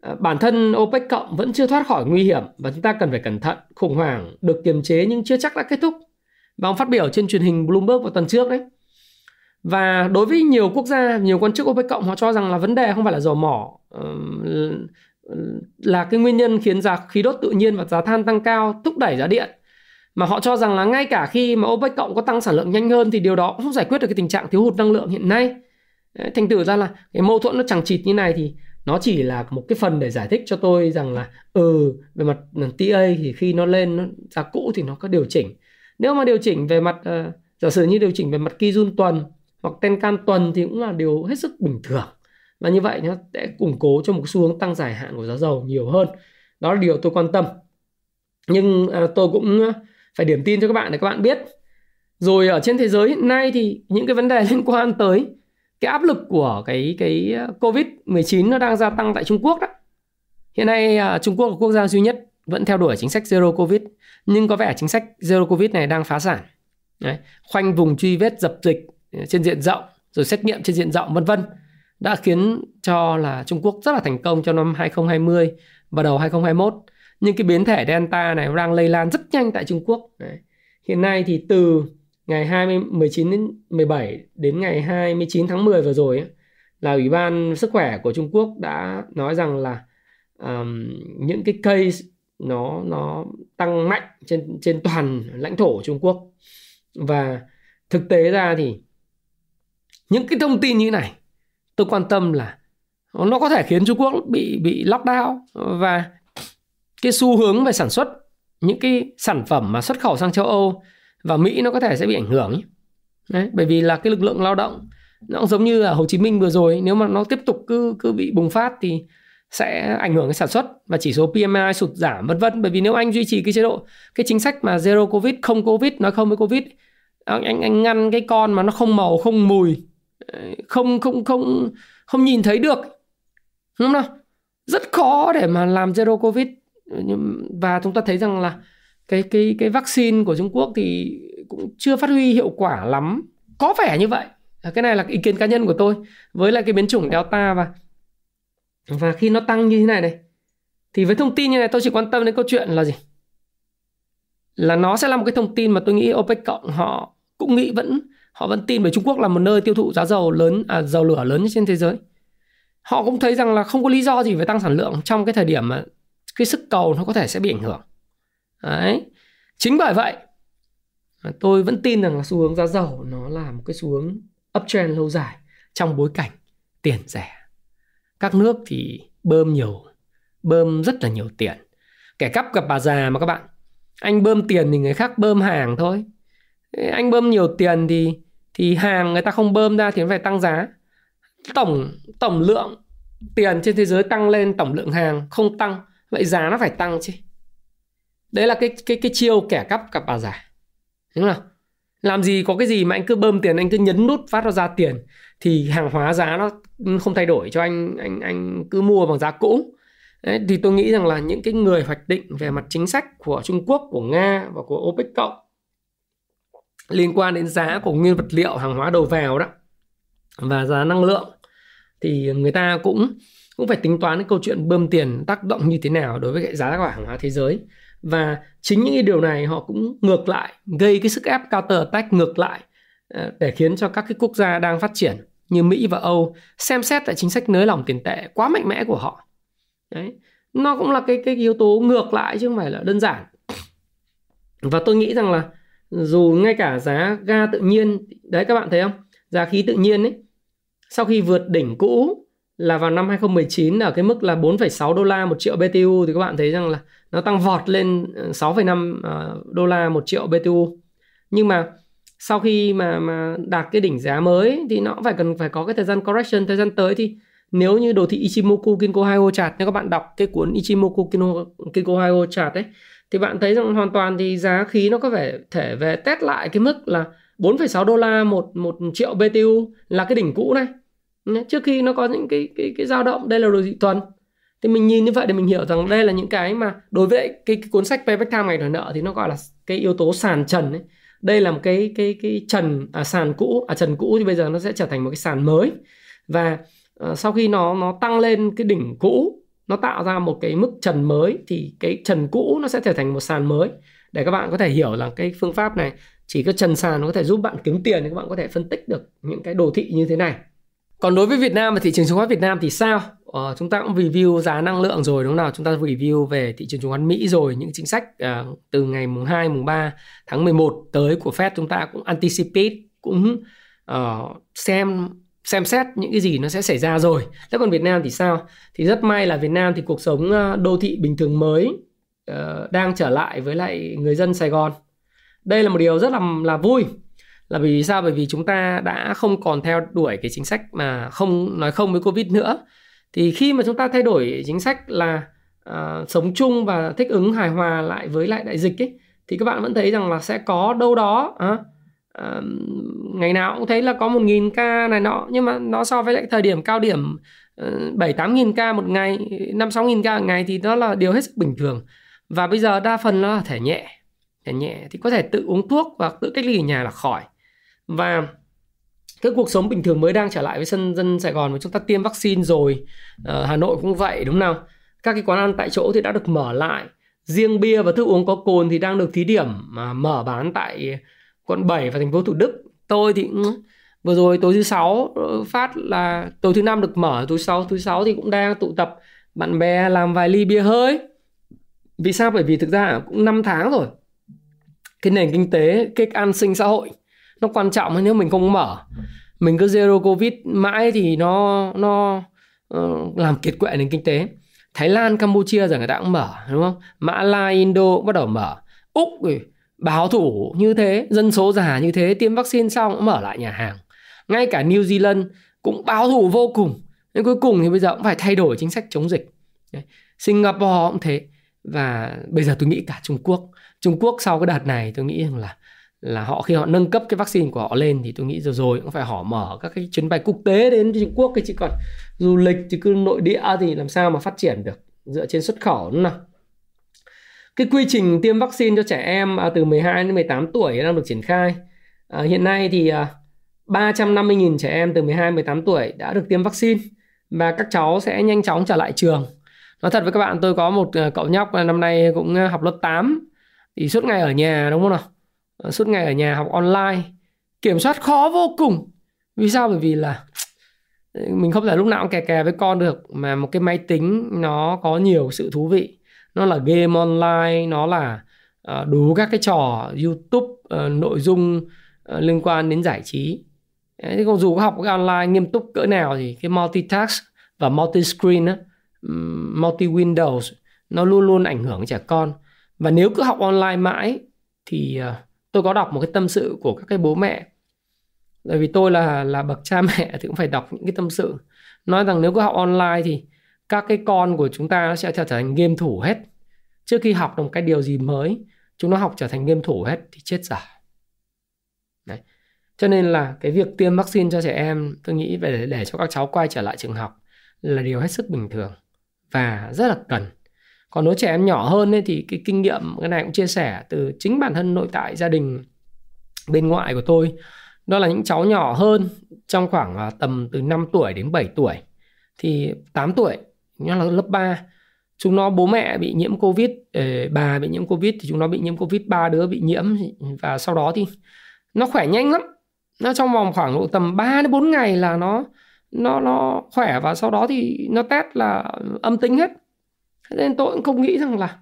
à, bản thân OPEC cộng vẫn chưa thoát khỏi nguy hiểm và chúng ta cần phải cẩn thận, khủng hoảng, được kiềm chế nhưng chưa chắc đã kết thúc. Và ông phát biểu trên truyền hình Bloomberg vào tuần trước đấy. Và đối với nhiều quốc gia, nhiều quan chức OPEC cộng họ cho rằng là vấn đề không phải là dầu mỏ là cái nguyên nhân khiến giá khí đốt tự nhiên và giá than tăng cao thúc đẩy giá điện. Mà họ cho rằng là ngay cả khi mà OPEC cộng có tăng sản lượng nhanh hơn thì điều đó cũng không giải quyết được cái tình trạng thiếu hụt năng lượng hiện nay. Thành thử ra là cái mâu thuẫn nó chẳng chịt như này thì nó chỉ là một cái phần để giải thích cho tôi rằng là ừ về mặt ừ, TA thì khi nó lên nó giá cũ thì nó có điều chỉnh. Nếu mà điều chỉnh về mặt uh, giả sử như điều chỉnh về mặt Kijun tuần hoặc Tenkan tuần thì cũng là điều hết sức bình thường và như vậy nó sẽ củng cố cho một xu hướng tăng dài hạn của giá dầu nhiều hơn. Đó là điều tôi quan tâm. Nhưng à, tôi cũng à, phải điểm tin cho các bạn để các bạn biết. Rồi ở trên thế giới hiện nay thì những cái vấn đề (laughs) liên quan tới cái áp lực của cái cái à, covid 19 nó đang gia tăng tại Trung Quốc đó. Hiện nay Trung Quốc là quốc gia duy nhất vẫn theo đuổi chính sách zero covid nhưng có vẻ chính sách zero covid này đang phá sản. Đấy, khoanh vùng truy vết dập dịch trên diện rộng rồi xét nghiệm trên diện rộng vân vân đã khiến cho là Trung Quốc rất là thành công trong năm 2020 và đầu 2021 nhưng cái biến thể Delta này đang lây lan rất nhanh tại Trung Quốc. Đấy. hiện nay thì từ ngày 20 19 đến 17 đến ngày 29 tháng 10 vừa rồi ấy, là Ủy ban sức khỏe của Trung Quốc đã nói rằng là um, những cái case nó nó tăng mạnh trên trên toàn lãnh thổ Trung Quốc. Và thực tế ra thì những cái thông tin như này tôi quan tâm là nó có thể khiến Trung Quốc bị bị lockdown và cái xu hướng về sản xuất những cái sản phẩm mà xuất khẩu sang châu Âu và Mỹ nó có thể sẽ bị ảnh hưởng Đấy, bởi vì là cái lực lượng lao động nó cũng giống như ở Hồ Chí Minh vừa rồi nếu mà nó tiếp tục cứ cứ bị bùng phát thì sẽ ảnh hưởng đến sản xuất và chỉ số PMI sụt giảm vân vân. Bởi vì nếu anh duy trì cái chế độ cái chính sách mà zero covid không covid nói không với covid anh, anh ngăn cái con mà nó không màu không mùi không không không không nhìn thấy được. Đúng không nào? Rất khó để mà làm zero covid. Và chúng ta thấy rằng là cái cái cái vaccine của Trung Quốc thì cũng chưa phát huy hiệu quả lắm. Có vẻ như vậy. Cái này là ý kiến cá nhân của tôi với lại cái biến chủng delta và và khi nó tăng như thế này này, thì với thông tin như này tôi chỉ quan tâm đến câu chuyện là gì? Là nó sẽ là một cái thông tin mà tôi nghĩ OPEC cộng họ cũng nghĩ vẫn họ vẫn tin về Trung Quốc là một nơi tiêu thụ giá dầu lớn à, dầu lửa lớn trên thế giới. Họ cũng thấy rằng là không có lý do gì phải tăng sản lượng trong cái thời điểm mà cái sức cầu nó có thể sẽ bị ảnh hưởng. Đấy. Chính bởi vậy tôi vẫn tin rằng là xu hướng giá dầu nó là một cái xu hướng uptrend lâu dài trong bối cảnh tiền rẻ. Các nước thì bơm nhiều bơm rất là nhiều tiền. Kẻ cắp gặp bà già mà các bạn. Anh bơm tiền thì người khác bơm hàng thôi anh bơm nhiều tiền thì thì hàng người ta không bơm ra thì nó phải tăng giá. Tổng tổng lượng tiền trên thế giới tăng lên tổng lượng hàng không tăng vậy giá nó phải tăng chứ. Đấy là cái cái cái chiêu kẻ cắp cặp bà giả đúng không làm gì có cái gì mà anh cứ bơm tiền anh cứ nhấn nút phát nó ra tiền thì hàng hóa giá nó không thay đổi cho anh anh anh cứ mua bằng giá cũ. Đấy, thì tôi nghĩ rằng là những cái người hoạch định về mặt chính sách của Trung Quốc, của Nga và của OPEC cộng liên quan đến giá của nguyên vật liệu, hàng hóa đầu vào đó và giá năng lượng, thì người ta cũng cũng phải tính toán cái câu chuyện bơm tiền tác động như thế nào đối với cái giá của hàng hóa thế giới và chính những cái điều này họ cũng ngược lại, gây cái sức ép counter attack ngược lại ờ, để khiến cho các cái quốc gia đang phát triển như Mỹ và Âu xem xét lại chính sách nới lỏng tiền tệ quá mạnh mẽ của họ. Đấy. Nó cũng là cái cái yếu tố ngược lại chứ không phải là đơn giản. Và tôi nghĩ rằng là dù ngay cả giá ga tự nhiên đấy các bạn thấy không? Giá khí tự nhiên ấy sau khi vượt đỉnh cũ là vào năm 2019 ở cái mức là 4,6 đô la một triệu BTU thì các bạn thấy rằng là nó tăng vọt lên ờ, 6,5 ờ, đô la một triệu BTU. Nhưng mà sau khi mà mà đạt cái đỉnh giá mới thì nó cũng phải cần phải có cái thời gian correction thời gian tới thì nếu như đồ thị Ichimoku Kinko Hyo chart nếu các bạn đọc cái cuốn Ichimoku Kinko, Kinko Hyo chart ấy thì bạn thấy rằng hoàn toàn thì giá khí nó có vẻ thể về test lại cái mức là 4,6 đô la một một triệu BTU là cái đỉnh cũ này. Trước khi nó có những cái cái cái dao động đây là đồ thị tuần thì mình nhìn như vậy để mình hiểu rằng đây là những cái mà đối với cái, cái cuốn sách Payback Time ngày đòi nợ thì nó gọi là cái yếu tố sàn trần ấy. Đây là một cái cái cái trần à, sàn cũ à trần cũ thì bây giờ nó sẽ trở thành một cái sàn mới. Và uh, sau khi nó nó tăng lên cái đỉnh cũ nó tạo ra một cái mức trần mới thì cái trần cũ nó sẽ trở thành một sàn mới để các bạn có thể hiểu là cái phương pháp này chỉ có trần sàn nó có thể giúp bạn kiếm tiền thì các bạn có thể phân tích được những cái đồ thị như thế này còn đối với Việt Nam và thị trường chứng khoán Việt Nam thì sao? Ờ, chúng ta cũng review giá năng lượng rồi đúng không nào? Chúng ta review về thị trường chứng khoán Mỹ rồi những chính sách uh, từ ngày mùng 2 mùng 3 tháng 11 tới của Fed chúng ta cũng anticipate cũng uh, xem xem xét những cái gì nó sẽ xảy ra rồi. Thế còn Việt Nam thì sao? Thì rất may là Việt Nam thì cuộc sống ờ, đô thị bình thường mới uh, đang trở lại với lại người dân Sài Gòn. Đây là một điều rất là là vui là vì sao bởi vì chúng ta đã không còn theo đuổi cái chính sách mà không nói không với covid nữa thì khi mà chúng ta thay đổi chính sách là uh, sống chung và thích ứng hài hòa lại với lại đại dịch ấy thì các bạn vẫn thấy rằng là sẽ có đâu đó uh, uh, ngày nào cũng thấy là có một nghìn ca này nọ nhưng mà nó so với lại thời điểm cao điểm ờ, bảy tám nghìn ca một ngày năm sáu nghìn ca một ngày thì đó là điều hết sức bình thường. Và bây giờ đa phần nó là thể nhẹ thể nhẹ thì có thể tự uống thuốc và tự cách ly ở nhà là khỏi. Và cái cuộc sống bình thường mới đang trở lại với sân dân Sài Gòn và chúng ta tiêm vaccine rồi ở Hà Nội cũng vậy đúng không nào? Các cái quán ăn tại chỗ thì đã được mở lại. Riêng bia và thức uống có cồn thì đang được thí điểm mà mở bán tại quận 7 và thành phố Thủ Đức. Tôi thì vừa rồi tối thứ sáu ờ, phát là tối thứ năm được mở tối sáu thứ sáu thì cũng đang tụ tập bạn bè làm vài ly bia hơi. Vì sao? Bởi vì thực ra cũng 5 tháng rồi. Cái nền kinh tế cái an sinh xã hội nó quan trọng hơn nếu mình không mở. Mình cứ zero covid mãi thì nó nó uh, làm kiệt quệ nền kinh tế. Thái Lan Campuchia giờ người ta cũng mở đúng không? Mã Lai Indo cũng bắt đầu mở. Úc rồi báo thủ như thế, dân số già như thế, tiêm vaccine xong cũng mở lại nhà hàng. Ngay cả New Zealand cũng báo thủ vô cùng. Nhưng cuối cùng thì bây giờ cũng phải thay đổi chính sách chống dịch. Đấy. Singapore cũng thế. Và bây giờ tôi nghĩ cả Trung Quốc. Trung Quốc sau cái đợt này tôi nghĩ rằng là là họ khi họ nâng cấp cái vaccine của họ lên thì tôi nghĩ rồi rồi cũng phải họ mở các cái chuyến bay quốc tế đến Trung Quốc cái chỉ còn du lịch thì cứ nội địa thì làm sao mà phát triển được dựa trên xuất khẩu nữa nào cái quy trình tiêm vaccine cho trẻ em à, từ 12 đến 18 tuổi đang được triển khai. À, hiện nay thì à, 350.000 trẻ em từ 12 đến 18 tuổi đã được tiêm vaccine và các cháu sẽ nhanh chóng trở lại trường. Nói thật với các bạn tôi có một à, cậu nhóc năm nay cũng à, học lớp 8 thì suốt ngày ở nhà đúng không nào? À, suốt ngày ở nhà học online. Kiểm soát khó vô cùng. Vì sao? Bởi vì là mình không thể lúc nào cũng kè kè với con được mà một cái máy tính nó có nhiều sự thú vị nó là game online nó là uh, đủ các cái trò youtube uh, nội dung uh, liên quan đến giải trí. Thế còn dù có học cái online nghiêm túc cỡ nào thì cái multitask và multi screen á, multi windows nó luôn luôn ảnh hưởng trẻ con. Và nếu cứ học online mãi thì uh, tôi có đọc một cái tâm sự của các cái bố mẹ. Bởi vì tôi là là bậc cha (laughs) mẹ thì cũng phải đọc những cái tâm sự. Nói rằng nếu cứ học online thì các cái con của chúng ta nó sẽ trở thành game thủ hết. Trước khi học được một cái điều gì mới chúng nó học trở thành game thủ hết thì chết giả Đấy. cho nên là cái việc tiêm vaccine cho trẻ em tôi nghĩ về để, để cho các cháu quay trở lại trường học là điều hết sức bình thường và rất là cần. Còn nếu trẻ em nhỏ hơn ấy, thì cái kinh nghiệm cái này cũng chia sẻ từ chính bản thân nội tại gia đình bên ngoại của tôi. Đó là những cháu nhỏ hơn trong khoảng à, tầm từ 5 tuổi đến 7 tuổi. Thì 8 tuổi nó là lớp 3 chúng nó bố mẹ bị nhiễm covid ờ, bà bị nhiễm covid thì chúng nó bị nhiễm covid ba đứa bị nhiễm. Và sau đó thì nó khỏe nhanh lắm. Nó trong vòng khoảng độ tầm 3 đến 4 ngày là nó nó nó khỏe và sau đó thì nó test là âm tính hết. Nên tôi cũng không nghĩ rằng là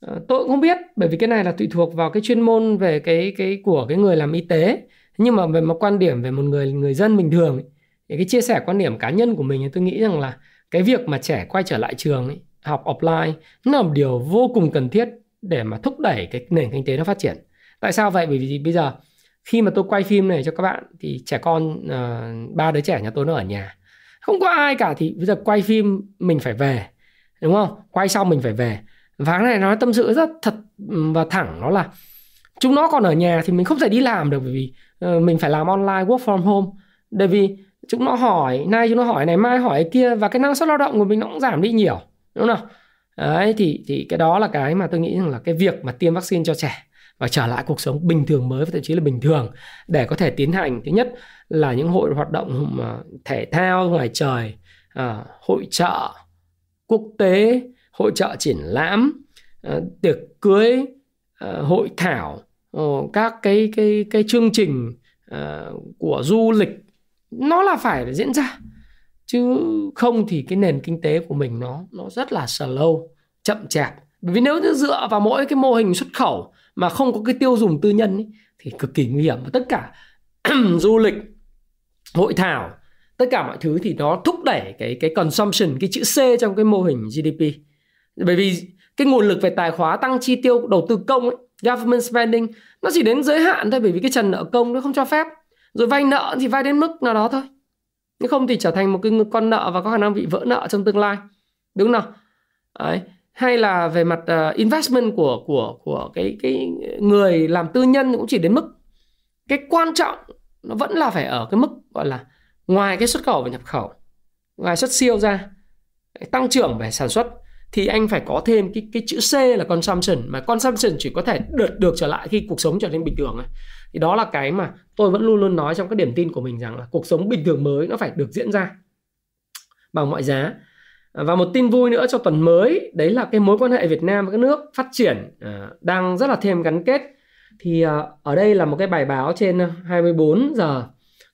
ờ, tôi cũng không biết. Bởi vì cái này là tùy thuộc vào cái chuyên môn về cái cái của cái người làm y tế. Nhưng mà về một quan điểm về một người người dân bình thường ấy, thì cái chia sẻ quan điểm cá nhân của mình thì tôi nghĩ rằng là cái việc mà trẻ quay trở lại trường ấy, học offline nó là một điều vô cùng cần thiết để mà thúc đẩy cái nền kinh tế nó phát triển. Tại sao vậy? Bởi vì bây giờ khi mà tôi quay phim này cho các bạn thì trẻ con uh, ba đứa trẻ nhà tôi nó ở nhà. Không có ai cả thì bây giờ quay phim mình phải về đúng không? Quay xong mình phải về. Và cái này nói tâm sự rất thật và thẳng nó là chúng nó còn ở nhà thì mình không thể đi làm được bởi vì uh, mình phải làm online work from home. Bởi vì chúng nó hỏi nay chúng nó hỏi này mai hỏi kia và cái năng suất lao động của mình nó cũng giảm đi nhiều đúng không đấy thì thì cái đó là cái mà tôi nghĩ rằng là cái việc mà tiêm vaccine cho trẻ và trở lại cuộc sống bình thường mới và thậm chí là bình thường để có thể tiến hành thứ nhất là những hội hoạt động à, thể thao ngoài trời à, hội trợ quốc tế hội trợ triển lãm à, tiệc cưới à, hội thảo ờ, các cái cái cái chương trình à, của du lịch nó là phải diễn ra. Chứ không thì cái nền kinh tế của mình nó nó rất là slow chậm chạp. Bởi vì nếu như dựa vào mỗi cái mô hình xuất khẩu mà không có cái tiêu dùng tư nhân ấy, thì cực kỳ nguy hiểm. Và tất cả (clears throat) du lịch hội thảo tất cả mọi thứ thì nó thúc đẩy cái cái consumption cái chữ C trong cái mô hình GDP bởi vì cái nguồn lực về tài khóa tăng chi tiêu đầu tư công ấy, government spending nó chỉ đến giới hạn thôi bởi vì cái trần nợ công nó không cho phép rồi vay nợ thì vay đến mức nào đó thôi. Nếu không thì trở thành một cái con nợ và có khả năng bị vỡ nợ trong tương lai. Đúng không nào? Đấy. hay là về mặt uh, investment của của của cái cái người làm tư nhân cũng chỉ đến mức cái quan trọng nó vẫn là phải ở cái mức gọi là ngoài cái xuất khẩu và nhập khẩu ngoài xuất siêu ra tăng trưởng về sản xuất thì anh phải có thêm cái cái chữ C là consumption, mà consumption chỉ có thể được được trở lại khi cuộc sống trở nên bình thường ấy. thì đó là cái mà tôi vẫn luôn luôn nói trong các điểm tin của mình rằng là cuộc sống bình thường mới nó phải được diễn ra bằng mọi giá. Và một tin vui nữa cho tuần mới, đấy là cái mối quan hệ Việt Nam với các nước phát triển à, đang rất là thêm gắn kết. Thì à, ở đây là một cái bài báo trên 24 giờ.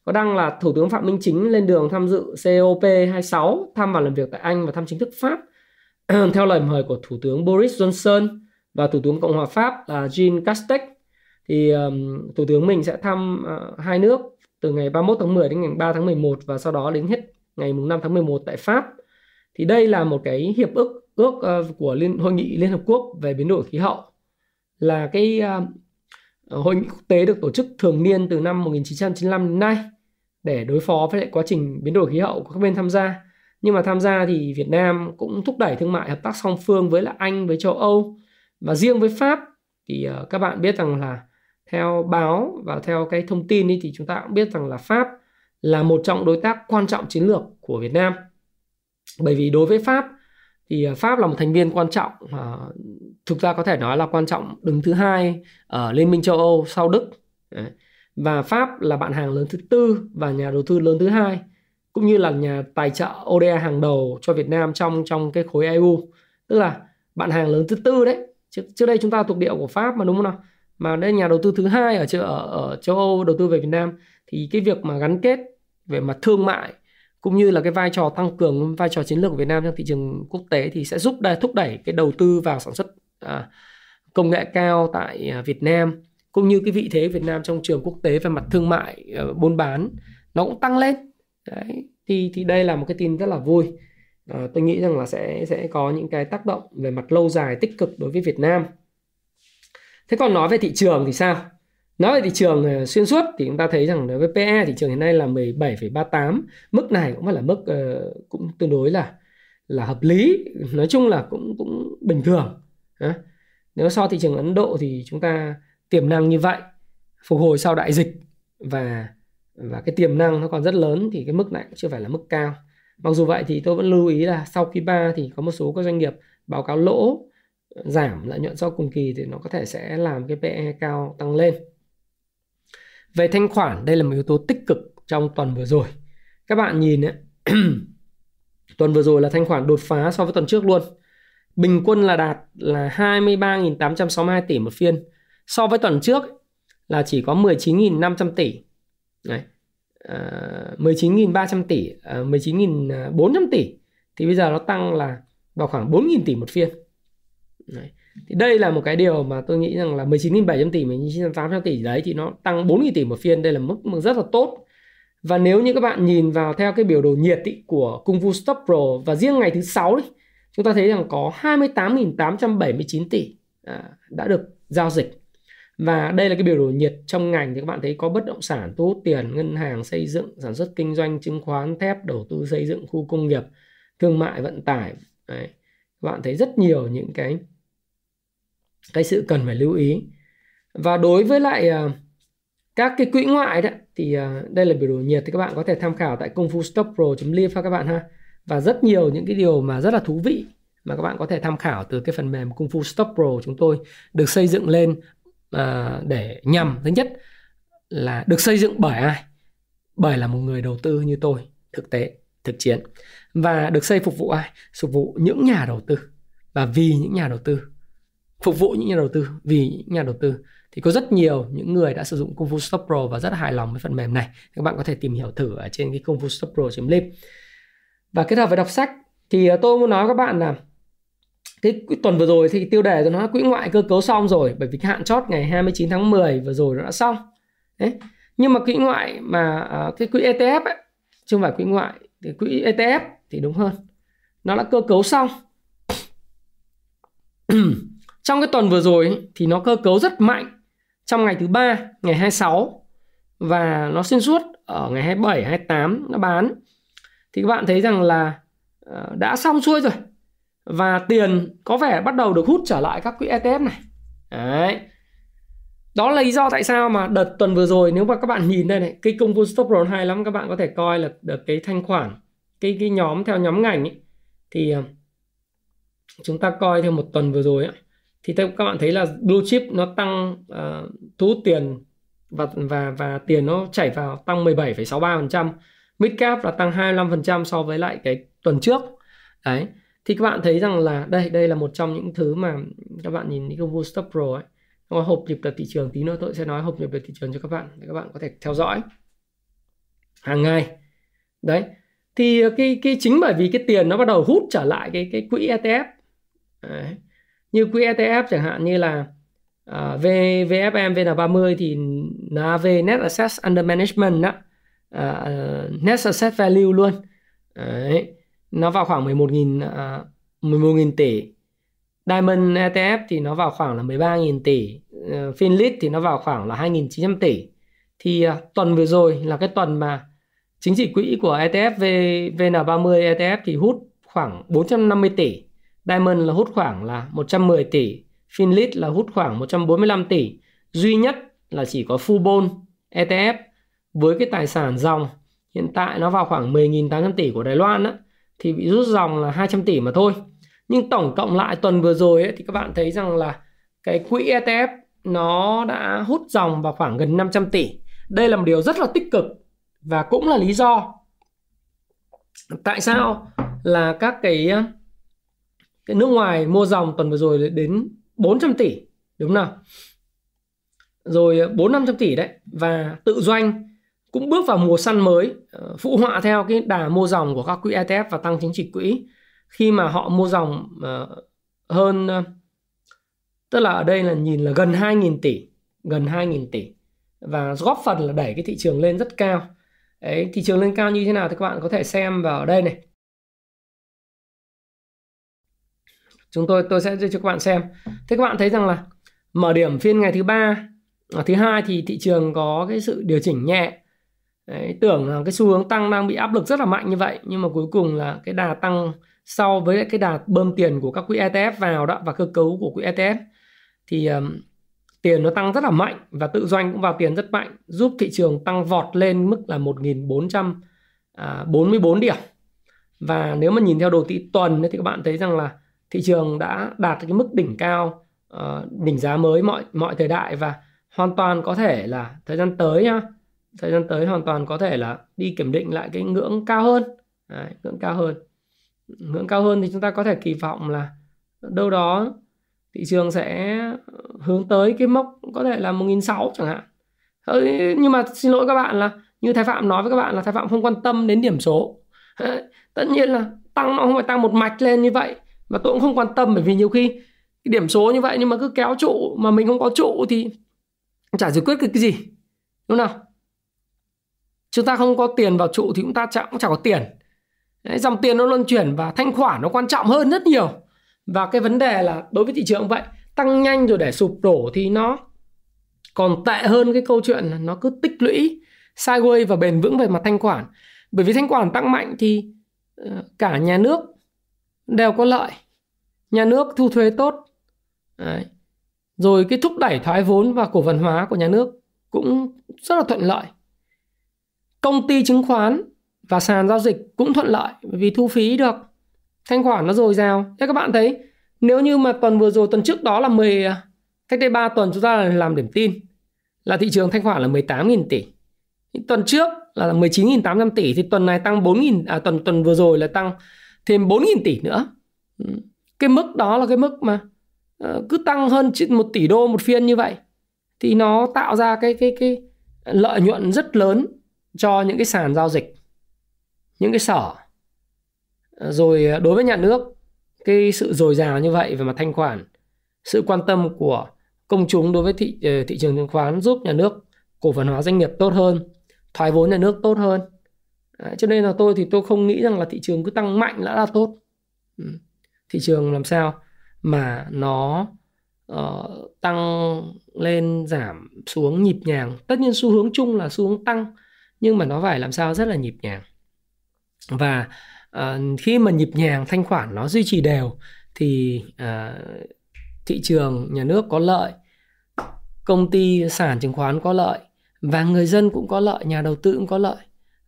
Có đăng là Thủ tướng Phạm Minh Chính lên đường tham dự COP26 thăm và làm việc tại Anh và thăm chính thức Pháp. (clears throat) theo lời mời của Thủ tướng Boris Johnson và Thủ tướng Cộng hòa Pháp là Jean Castex thì um, Thủ tướng mình sẽ thăm uh, hai nước từ ngày 31 tháng 10 đến ngày 3 tháng 11 và sau đó đến hết ngày 5 tháng 11 tại Pháp. Thì đây là một cái hiệp ước ước uh, của liên hội nghị Liên Hợp Quốc về biến đổi khí hậu là cái uh, hội nghị quốc tế được tổ chức thường niên từ năm 1995 đến nay để đối phó với lại quá trình biến đổi khí hậu của các bên tham gia nhưng mà tham gia thì Việt Nam cũng thúc đẩy thương mại hợp tác song phương với là Anh, với châu Âu và riêng với Pháp. Thì ờ, các bạn biết rằng là theo báo và theo cái thông tin ấy thì chúng ta cũng biết rằng là Pháp là một trong đối tác quan trọng chiến lược của Việt Nam. Bởi vì đối với Pháp thì ờ, Pháp là một thành viên quan trọng ờ, thực ra có thể nói là quan trọng đứng thứ hai ở Liên minh châu Âu sau Đức. Và Pháp là bạn hàng lớn thứ tư và nhà đầu tư lớn thứ hai cũng như là nhà tài trợ ODA hàng đầu cho Việt Nam trong trong cái khối EU tức là bạn hàng lớn thứ tư đấy. Trước, trước đây chúng ta thuộc địa của Pháp mà đúng không nào? Mà đây nhà đầu tư thứ hai ở ở, ở châu Âu đầu tư về Việt Nam. Thì cái việc mà gắn kết về mặt thương mại cũng như là cái vai trò tăng cường vai trò chiến lược của Việt Nam trong thị trường quốc tế thì sẽ giúp đẩy, thúc đẩy cái đầu tư vào sản xuất à, công nghệ cao tại à, Việt Nam. Cũng như cái vị thế Việt Nam trong trường quốc tế về mặt thương mại à, buôn bán nó cũng tăng lên đấy thì thì đây là một cái tin rất là vui. À, tôi nghĩ rằng là sẽ sẽ có những cái tác động về mặt lâu dài tích cực đối với Việt Nam. Thế còn nói về thị trường thì sao? Nói về thị trường ờ, xuyên suốt thì chúng ta thấy rằng đối với PE thị trường hiện nay là 17,38 mức này cũng phải là mức uh, cũng tương đối là là hợp lý. Nói chung là cũng cũng bình thường à, nếu so thị trường Ấn Độ thì chúng ta tiềm năng như vậy phục hồi sau đại dịch và và cái tiềm năng nó còn rất lớn thì cái mức này cũng chưa phải là mức cao. Mặc dù vậy thì tôi vẫn lưu ý là sau quý 3 thì có một số các doanh nghiệp báo cáo lỗ giảm lợi nhuận sau cùng kỳ thì nó có thể sẽ làm cái PE cao tăng lên. Về thanh khoản đây là một yếu tố tích cực trong tuần vừa rồi. Các bạn nhìn ấy, (clears throat) tuần vừa rồi là thanh khoản đột phá so với tuần trước luôn. Bình quân là đạt là 23.862 tỷ một phiên. So với tuần trước là chỉ có 19.500 tỷ. Đấy. Uh, 19.300 tỷ, ờ, uh, 19.400 ờ, tỷ thì bây giờ nó tăng là vào khoảng 4.000 tỷ một phiên. Đấy. Thì đây là một cái điều mà tôi nghĩ rằng là 19.700 tỷ, 19.800 tỷ đấy thì nó tăng 4.000 tỷ một phiên, đây là mức, mức rất là tốt. Và nếu như các bạn nhìn vào theo cái biểu đồ nhiệt ý, của Kung Fu Stop Pro và riêng ngày thứ 6 đi, chúng ta thấy rằng có 28.879 tỷ à, đã được giao dịch và đây là cái biểu đồ nhiệt trong ngành thì các bạn thấy có bất động sản thu hút tiền ngân hàng xây dựng sản xuất kinh doanh chứng khoán thép đầu tư xây dựng khu công nghiệp thương mại vận tải Đấy. các bạn thấy rất nhiều những cái cái sự cần phải lưu ý và đối với lại uh, các cái quỹ ngoại đó thì uh, đây là biểu đồ nhiệt thì các bạn có thể tham khảo tại kungfustockpro.live các bạn ha và rất nhiều những cái điều mà rất là thú vị mà các bạn có thể tham khảo từ cái phần mềm Kung Fu Stop Pro chúng tôi được xây dựng lên à, để nhằm thứ nhất là được xây dựng bởi ai? Bởi là một người đầu tư như tôi thực tế thực chiến. Và được xây phục vụ ai? Phục vụ những nhà đầu tư. Và vì những nhà đầu tư. Phục vụ những nhà đầu tư vì những nhà đầu tư. Thì có rất nhiều những người đã sử dụng Kung Fu Stop Pro và rất hài lòng với phần mềm này. Các bạn có thể tìm hiểu thử ở trên cái Kung Fu Stop Pro.live và kết hợp với đọc sách thì ờ, tôi muốn nói với các bạn là cái tuần vừa rồi thì tiêu đề tôi nó quỹ ngoại cơ cấu xong rồi bởi vì cái hạn chót ngày 29 tháng 10 vừa rồi nó đã xong. Đấy. Nhưng mà quỹ ngoại mà uh, cái quỹ ETF ấy chứ không phải quỹ ngoại thì quỹ ETF thì đúng hơn. Nó đã cơ cấu xong. (clears throat) Trong cái tuần vừa rồi thì nó cơ cấu rất mạnh trong ngày thứ ba ngày 26 và nó xuyên suốt ở ngày 27 28 nó bán. Thì các bạn thấy rằng là uh, đã xong xuôi rồi và tiền có vẻ bắt đầu được hút trở lại các quỹ ETF này đấy đó là lý do tại sao mà đợt tuần vừa rồi nếu mà các bạn nhìn đây này cái công vụ stop loss hay lắm các bạn có thể coi là được cái thanh khoản cái cái nhóm theo nhóm ngành ấy, thì ờ, chúng ta coi theo một tuần vừa rồi ấy, thì các bạn thấy là blue chip nó tăng uh, thu hút tiền và và và tiền nó chảy vào tăng 17,63%, mid cap là tăng 25% so với lại cái tuần trước. Đấy. Thì các bạn thấy rằng là đây đây là một trong những thứ mà các bạn nhìn cái công pro ấy. Nó hộp nhịp đập thị trường tí nữa tôi sẽ nói hộp nhịp đập thị trường cho các bạn để các bạn có thể theo dõi. Hàng ngày. Đấy. Thì ờ, cái cái chính bởi vì cái tiền nó bắt đầu hút trở lại cái cái quỹ ETF đấy. như quỹ ETF chẳng hạn như là uh, v, VFM VN30 thì NAV Net Assets Under Management đó uh, à, Net Asset Value luôn. Đấy nó vào khoảng 11.000 uh, 11.000 tỷ. Diamond ETF thì nó vào khoảng là 13.000 tỷ, uh, Finlit thì nó vào khoảng là 2.900 tỷ. Thì uh, tuần vừa rồi là cái tuần mà chính trị quỹ của ETF VN30 ETF thì hút khoảng 450 tỷ, Diamond là hút khoảng là 110 tỷ, Finlit là hút khoảng 145 tỷ. Duy nhất là chỉ có Fubon ETF với cái tài sản dòng hiện tại nó vào khoảng 10.800 tỷ của Đài Loan á, thì bị rút dòng là 200 tỷ mà thôi. Nhưng tổng cộng lại tuần vừa rồi ấy, thì các bạn thấy rằng là cái quỹ ETF nó đã hút dòng vào khoảng gần 500 tỷ. Đây là một điều rất là tích cực và cũng là lý do tại sao là các cái cái nước ngoài mua dòng tuần vừa rồi đến 400 tỷ đúng không nào? Rồi 4 500 tỷ đấy và tự doanh cũng bước vào mùa săn mới ờ, phụ họa theo cái đà mua dòng của các quỹ ETF và tăng chính trị quỹ. Khi mà họ mua dòng ờ, hơn ờ, tức là ở đây là nhìn là gần 2.000 tỷ gần 2.000 tỷ. Và góp phần là đẩy cái thị trường lên rất cao. Đấy, thị trường lên cao như thế nào thì các bạn có thể xem vào ở đây này. Chúng tôi tôi sẽ cho các bạn xem. Thế các bạn thấy rằng là mở điểm phiên ngày thứ ba thứ hai thì thị trường có cái sự điều chỉnh nhẹ. Đấy, tưởng là cái xu hướng tăng đang bị áp lực rất là mạnh như vậy nhưng mà cuối cùng là cái đà tăng sau với cái đà bơm tiền của các quỹ ETF vào đó và cơ cấu của quỹ ETF thì um, tiền nó tăng rất là mạnh và tự doanh cũng vào tiền rất mạnh giúp thị trường tăng vọt lên mức là 1.444 à, điểm. Và nếu mà nhìn theo đồ thị tuần thì các bạn thấy rằng là thị trường đã đạt cái mức đỉnh cao uh, đỉnh giá mới mọi mọi thời đại và hoàn toàn có thể là thời gian tới nhá thời gian tới hoàn toàn có thể là đi kiểm định lại cái ngưỡng cao hơn. Đấy, ngưỡng cao hơn. Ngưỡng cao hơn thì chúng ta có thể kỳ vọng là đâu đó thị trường sẽ hướng tới cái mốc có thể là 1.600 chẳng hạn. Nhưng mà xin lỗi các bạn là như Thái Phạm nói với các bạn là Thái Phạm không quan tâm đến điểm số. Tất nhiên là tăng nó không phải tăng một mạch lên như vậy và tôi cũng không quan tâm bởi vì nhiều khi cái điểm số như vậy nhưng mà cứ kéo trụ mà mình không có trụ thì chả giải quyết được cái gì. Đúng không nào? Chúng ta không có tiền vào trụ thì chúng ta chẳng, cũng chẳng có tiền. Đấy, dòng tiền nó luân chuyển và thanh khoản nó quan trọng hơn rất nhiều. Và cái vấn đề là đối với thị trường vậy tăng nhanh rồi để sụp đổ thì nó còn tệ hơn cái câu chuyện là nó cứ tích lũy sideways và bền vững về mặt thanh khoản. Bởi vì thanh khoản tăng mạnh thì ờ, cả nhà nước đều có lợi. Nhà nước thu thuế tốt. Đấy. rồi cái thúc đẩy thoái vốn và cổ phần hóa của nhà nước cũng rất là thuận lợi công ty chứng khoán và sàn giao dịch cũng thuận lợi vì thu phí được. Thanh khoản nó dồi dào. Thế các bạn thấy, nếu như mà tuần vừa rồi, tuần trước đó là 10 à, cách đây 3 tuần chúng ta làm điểm tin là thị trường thanh khoản là 18.000 tỷ. Tuần trước là 19.800 tỷ, thì tuần này tăng 4.000 à tuần tuần vừa rồi là tăng thêm 4.000 tỷ nữa. Ừ. Cái mức đó là cái mức mà ờ, cứ tăng hơn một tỷ đô một phiên như vậy thì nó tạo ra cái cái cái lợi nhuận rất lớn cho những cái sàn giao dịch những cái sở. Ờ, rồi ờ, đối với nhà nước cái sự dồi dào như vậy về mặt thanh khoản sự quan tâm của công chúng đối với thị ờ, thị trường chứng khoán giúp nhà nước cổ phần hóa doanh nghiệp tốt hơn thoái vốn nhà nước tốt hơn. Đấy, cho nên là tôi thì tôi không nghĩ rằng là thị trường cứ tăng mạnh đã là tốt. Ừ, thị trường làm sao mà nó uh, tăng lên giảm xuống nhịp nhàng. Tất nhiên xu hướng chung là xu hướng tăng nhưng mà nó phải làm sao rất là nhịp nhàng. Và uh, khi mà nhịp nhàng thanh khoản nó duy trì đều thì uh, thị trường nhà nước có lợi công ty sản chứng khoán có lợi và người dân cũng có lợi nhà đầu tư cũng có lợi.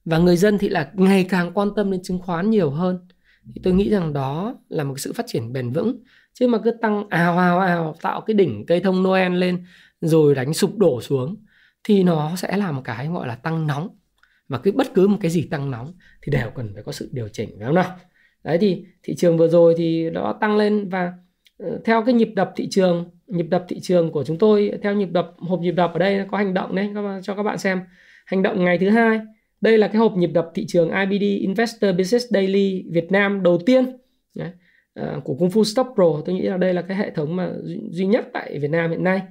Và người dân thì là ngày càng quan tâm đến chứng khoán nhiều hơn. Thì tôi nghĩ rằng đó là một sự phát triển bền vững. Chứ mà cứ tăng ào ào ào tạo cái đỉnh cây thông Noel lên rồi đánh sụp đổ xuống thì nó sẽ là một cái gọi là tăng nóng và cứ bất cứ một cái gì tăng nóng thì đều cần phải có sự điều chỉnh phải không nào? Đấy thì thị trường vừa rồi thì nó tăng lên và ờ, theo cái nhịp đập thị trường nhịp đập thị trường của chúng tôi theo nhịp đập hộp nhịp đập ở đây có hành động đấy cho các bạn xem. Hành động ngày thứ hai đây là cái hộp nhịp đập thị trường IBD Investor Business Daily Việt Nam đầu tiên đấy, ờ, của Kung Fu stock Pro. Tôi nghĩ là đây là cái hệ thống mà duy nhất tại Việt Nam hiện nay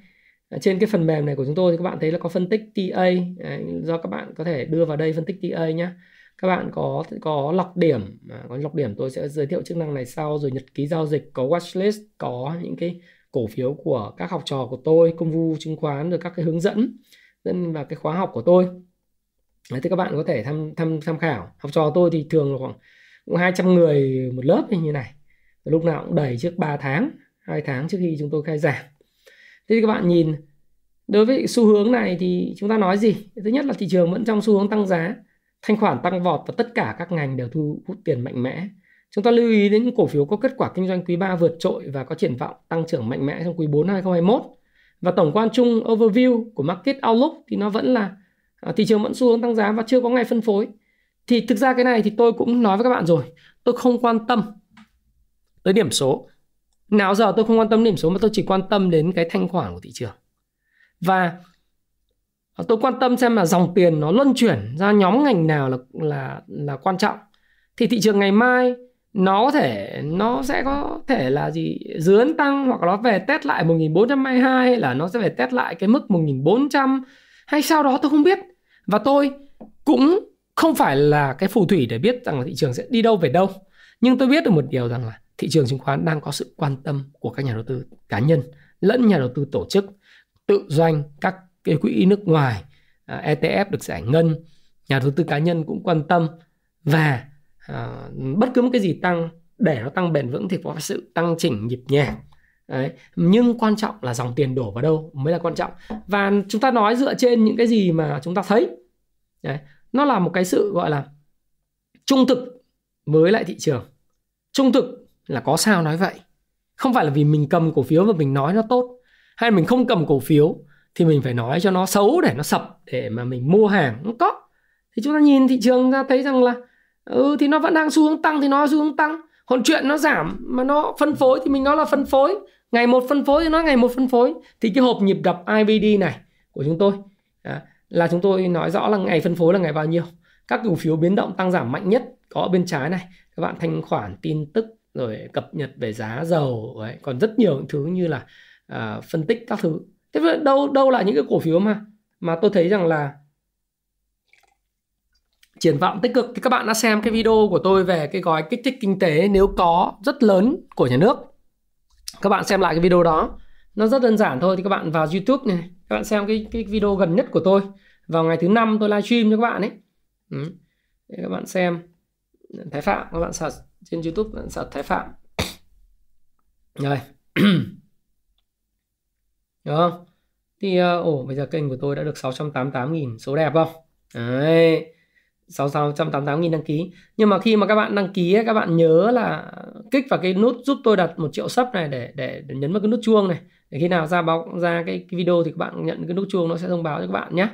trên cái phần mềm này của chúng tôi thì các bạn thấy là có phân tích TA đấy, do các bạn có thể đưa vào đây phân tích TA nhé các bạn có có lọc điểm à, có lọc điểm tôi sẽ giới thiệu chức năng này sau rồi nhật ký giao dịch có watchlist có những cái cổ phiếu của các học trò của tôi công vụ chứng khoán rồi các cái hướng dẫn dẫn và cái khóa học của tôi. Đấy, thì các bạn có thể tham tham tham khảo. Học trò tôi thì thường là khoảng 200 người một lớp như này. Lúc nào cũng đầy trước 3 tháng 2 tháng trước khi chúng tôi khai giảng thế thì các bạn nhìn đối với xu hướng này thì chúng ta nói gì thứ nhất là thị trường vẫn trong xu hướng tăng giá thanh khoản tăng vọt và tất cả các ngành đều thu hút tiền mạnh mẽ Chúng ta lưu ý đến những cổ phiếu có kết quả kinh doanh quý 3 vượt trội và có triển vọng tăng trưởng mạnh mẽ trong quý 4 2021. Và tổng quan chung overview của market outlook thì nó vẫn là à, thị trường vẫn xu hướng tăng giá và chưa có ngày phân phối. Thì thực ra cái này thì tôi cũng nói với các bạn rồi, tôi không quan tâm tới điểm số. Nào giờ tôi không quan tâm điểm số mà tôi chỉ quan tâm đến cái thanh khoản của thị trường. Và tôi quan tâm xem là dòng tiền nó luân chuyển ra nhóm ngành nào là là là quan trọng. Thì thị trường ngày mai nó có thể, nó sẽ có thể là gì dướn tăng hoặc nó về test lại 1422 hay là nó sẽ về test lại cái mức 1400 hay sau đó, tôi không biết và tôi cũng không phải là cái phù thủy để biết rằng là thị trường sẽ đi đâu về đâu nhưng tôi biết được một điều rằng là thị trường chứng khoán đang có sự quan tâm của các nhà đầu tư cá nhân lẫn nhà đầu tư tổ chức tự doanh các cái quỹ nước ngoài à, ETF được giải ngân nhà đầu tư cá nhân cũng quan tâm và à, bất cứ một cái gì tăng để nó tăng bền vững thì có sự tăng chỉnh nhịp nhàng Đấy. nhưng quan trọng là dòng tiền đổ vào đâu mới là quan trọng và chúng ta nói dựa trên những cái gì mà chúng ta thấy Đấy. nó là một cái sự gọi là trung thực với lại thị trường trung thực là có sao nói vậy? Không phải là vì mình cầm cổ phiếu và mình nói nó tốt hay mình không cầm cổ phiếu thì mình phải nói cho nó xấu để nó sập để mà mình mua hàng. Không có. Thì chúng ta nhìn thị trường ra thấy rằng là ừ thì nó vẫn đang xu hướng tăng thì nó xu hướng tăng. Còn chuyện nó giảm mà nó phân phối thì mình nói là phân phối. Ngày một phân phối thì nó ngày một phân phối. Thì cái hộp nhịp đập IBD này của chúng tôi à, là chúng tôi nói rõ là ngày phân phối là ngày bao nhiêu. Các cổ phiếu biến động tăng giảm mạnh nhất có ở bên trái này. Các bạn thanh khoản tin tức rồi cập nhật về giá dầu ấy. còn rất nhiều những thứ như là à, phân tích các thứ. Thế đâu đâu là những cái cổ phiếu mà mà tôi thấy rằng là triển vọng tích cực. Thì các bạn đã xem cái video của tôi về cái gói kích thích kinh tế nếu có rất lớn của nhà nước. Các bạn xem lại cái video đó. Nó rất đơn giản thôi thì các bạn vào YouTube này các bạn xem cái cái video gần nhất của tôi. Vào ngày thứ năm tôi livestream cho các bạn ấy. Ừ. Để các bạn xem. Thái Phạm các bạn search trên YouTube bạn search Thái Phạm. Rồi. (clears throat) Đúng không? Thì uh, ồ bây giờ kênh của tôi đã được 688.000 số đẹp không? Đấy. 688 nghìn đăng ký. Nhưng mà khi mà các bạn đăng ký các bạn nhớ là kích vào cái nút giúp tôi đặt một triệu sub này để, để để nhấn vào cái nút chuông này. Để khi nào ra báo ra cái, cái video thì các bạn nhận cái nút chuông nó sẽ thông báo cho các bạn nhé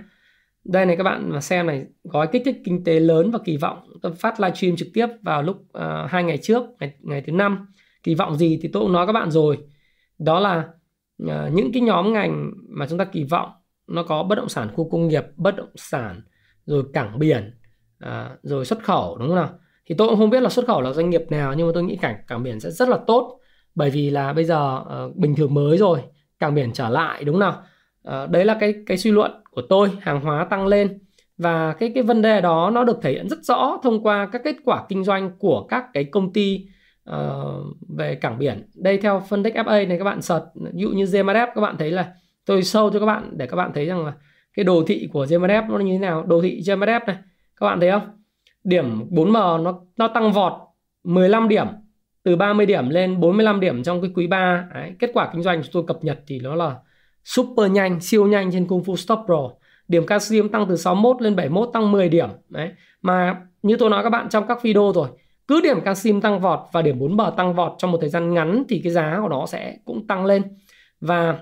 đây này các bạn mà xem này gói kích thích kinh tế lớn và kỳ vọng. Tôi phát livestream trực tiếp vào lúc uh, hai ngày trước ngày, ngày thứ năm. Kỳ vọng gì thì tôi cũng nói các bạn rồi. Đó là uh, những cái nhóm ngành mà chúng ta kỳ vọng nó có bất động sản khu công nghiệp bất động sản rồi cảng biển uh, rồi xuất khẩu đúng không nào? Thì tôi cũng không biết là xuất khẩu là doanh nghiệp nào nhưng mà tôi nghĩ cảng cảng biển sẽ rất là tốt. Bởi vì là bây giờ uh, bình thường mới rồi cảng biển trở lại đúng không nào? Uh, đấy là cái cái suy luận của tôi hàng hóa tăng lên. Và cái cái vấn đề đó nó được thể hiện rất rõ thông qua các kết quả kinh doanh của các cái công ty uh, về cảng biển. Đây theo phân tích FA này các bạn sợt ví dụ như GMF các bạn thấy là tôi sâu cho các bạn để các bạn thấy rằng là cái đồ thị của GMF nó như thế nào. Đồ thị GMF này các bạn thấy không? Điểm 4M nó nó tăng vọt 15 điểm từ 30 điểm lên 45 điểm trong cái quý 3 Đấy, kết quả kinh doanh chúng tôi cập nhật thì nó là super nhanh siêu nhanh trên Kung Fu Stop Pro. Điểm calcium tăng từ 61 lên 71 tăng 10 điểm. Đấy. Mà như tôi nói các bạn trong các video rồi cứ điểm calcium tăng vọt và điểm 4 bờ tăng vọt trong một thời gian ngắn thì cái giá của nó sẽ cũng tăng lên. Và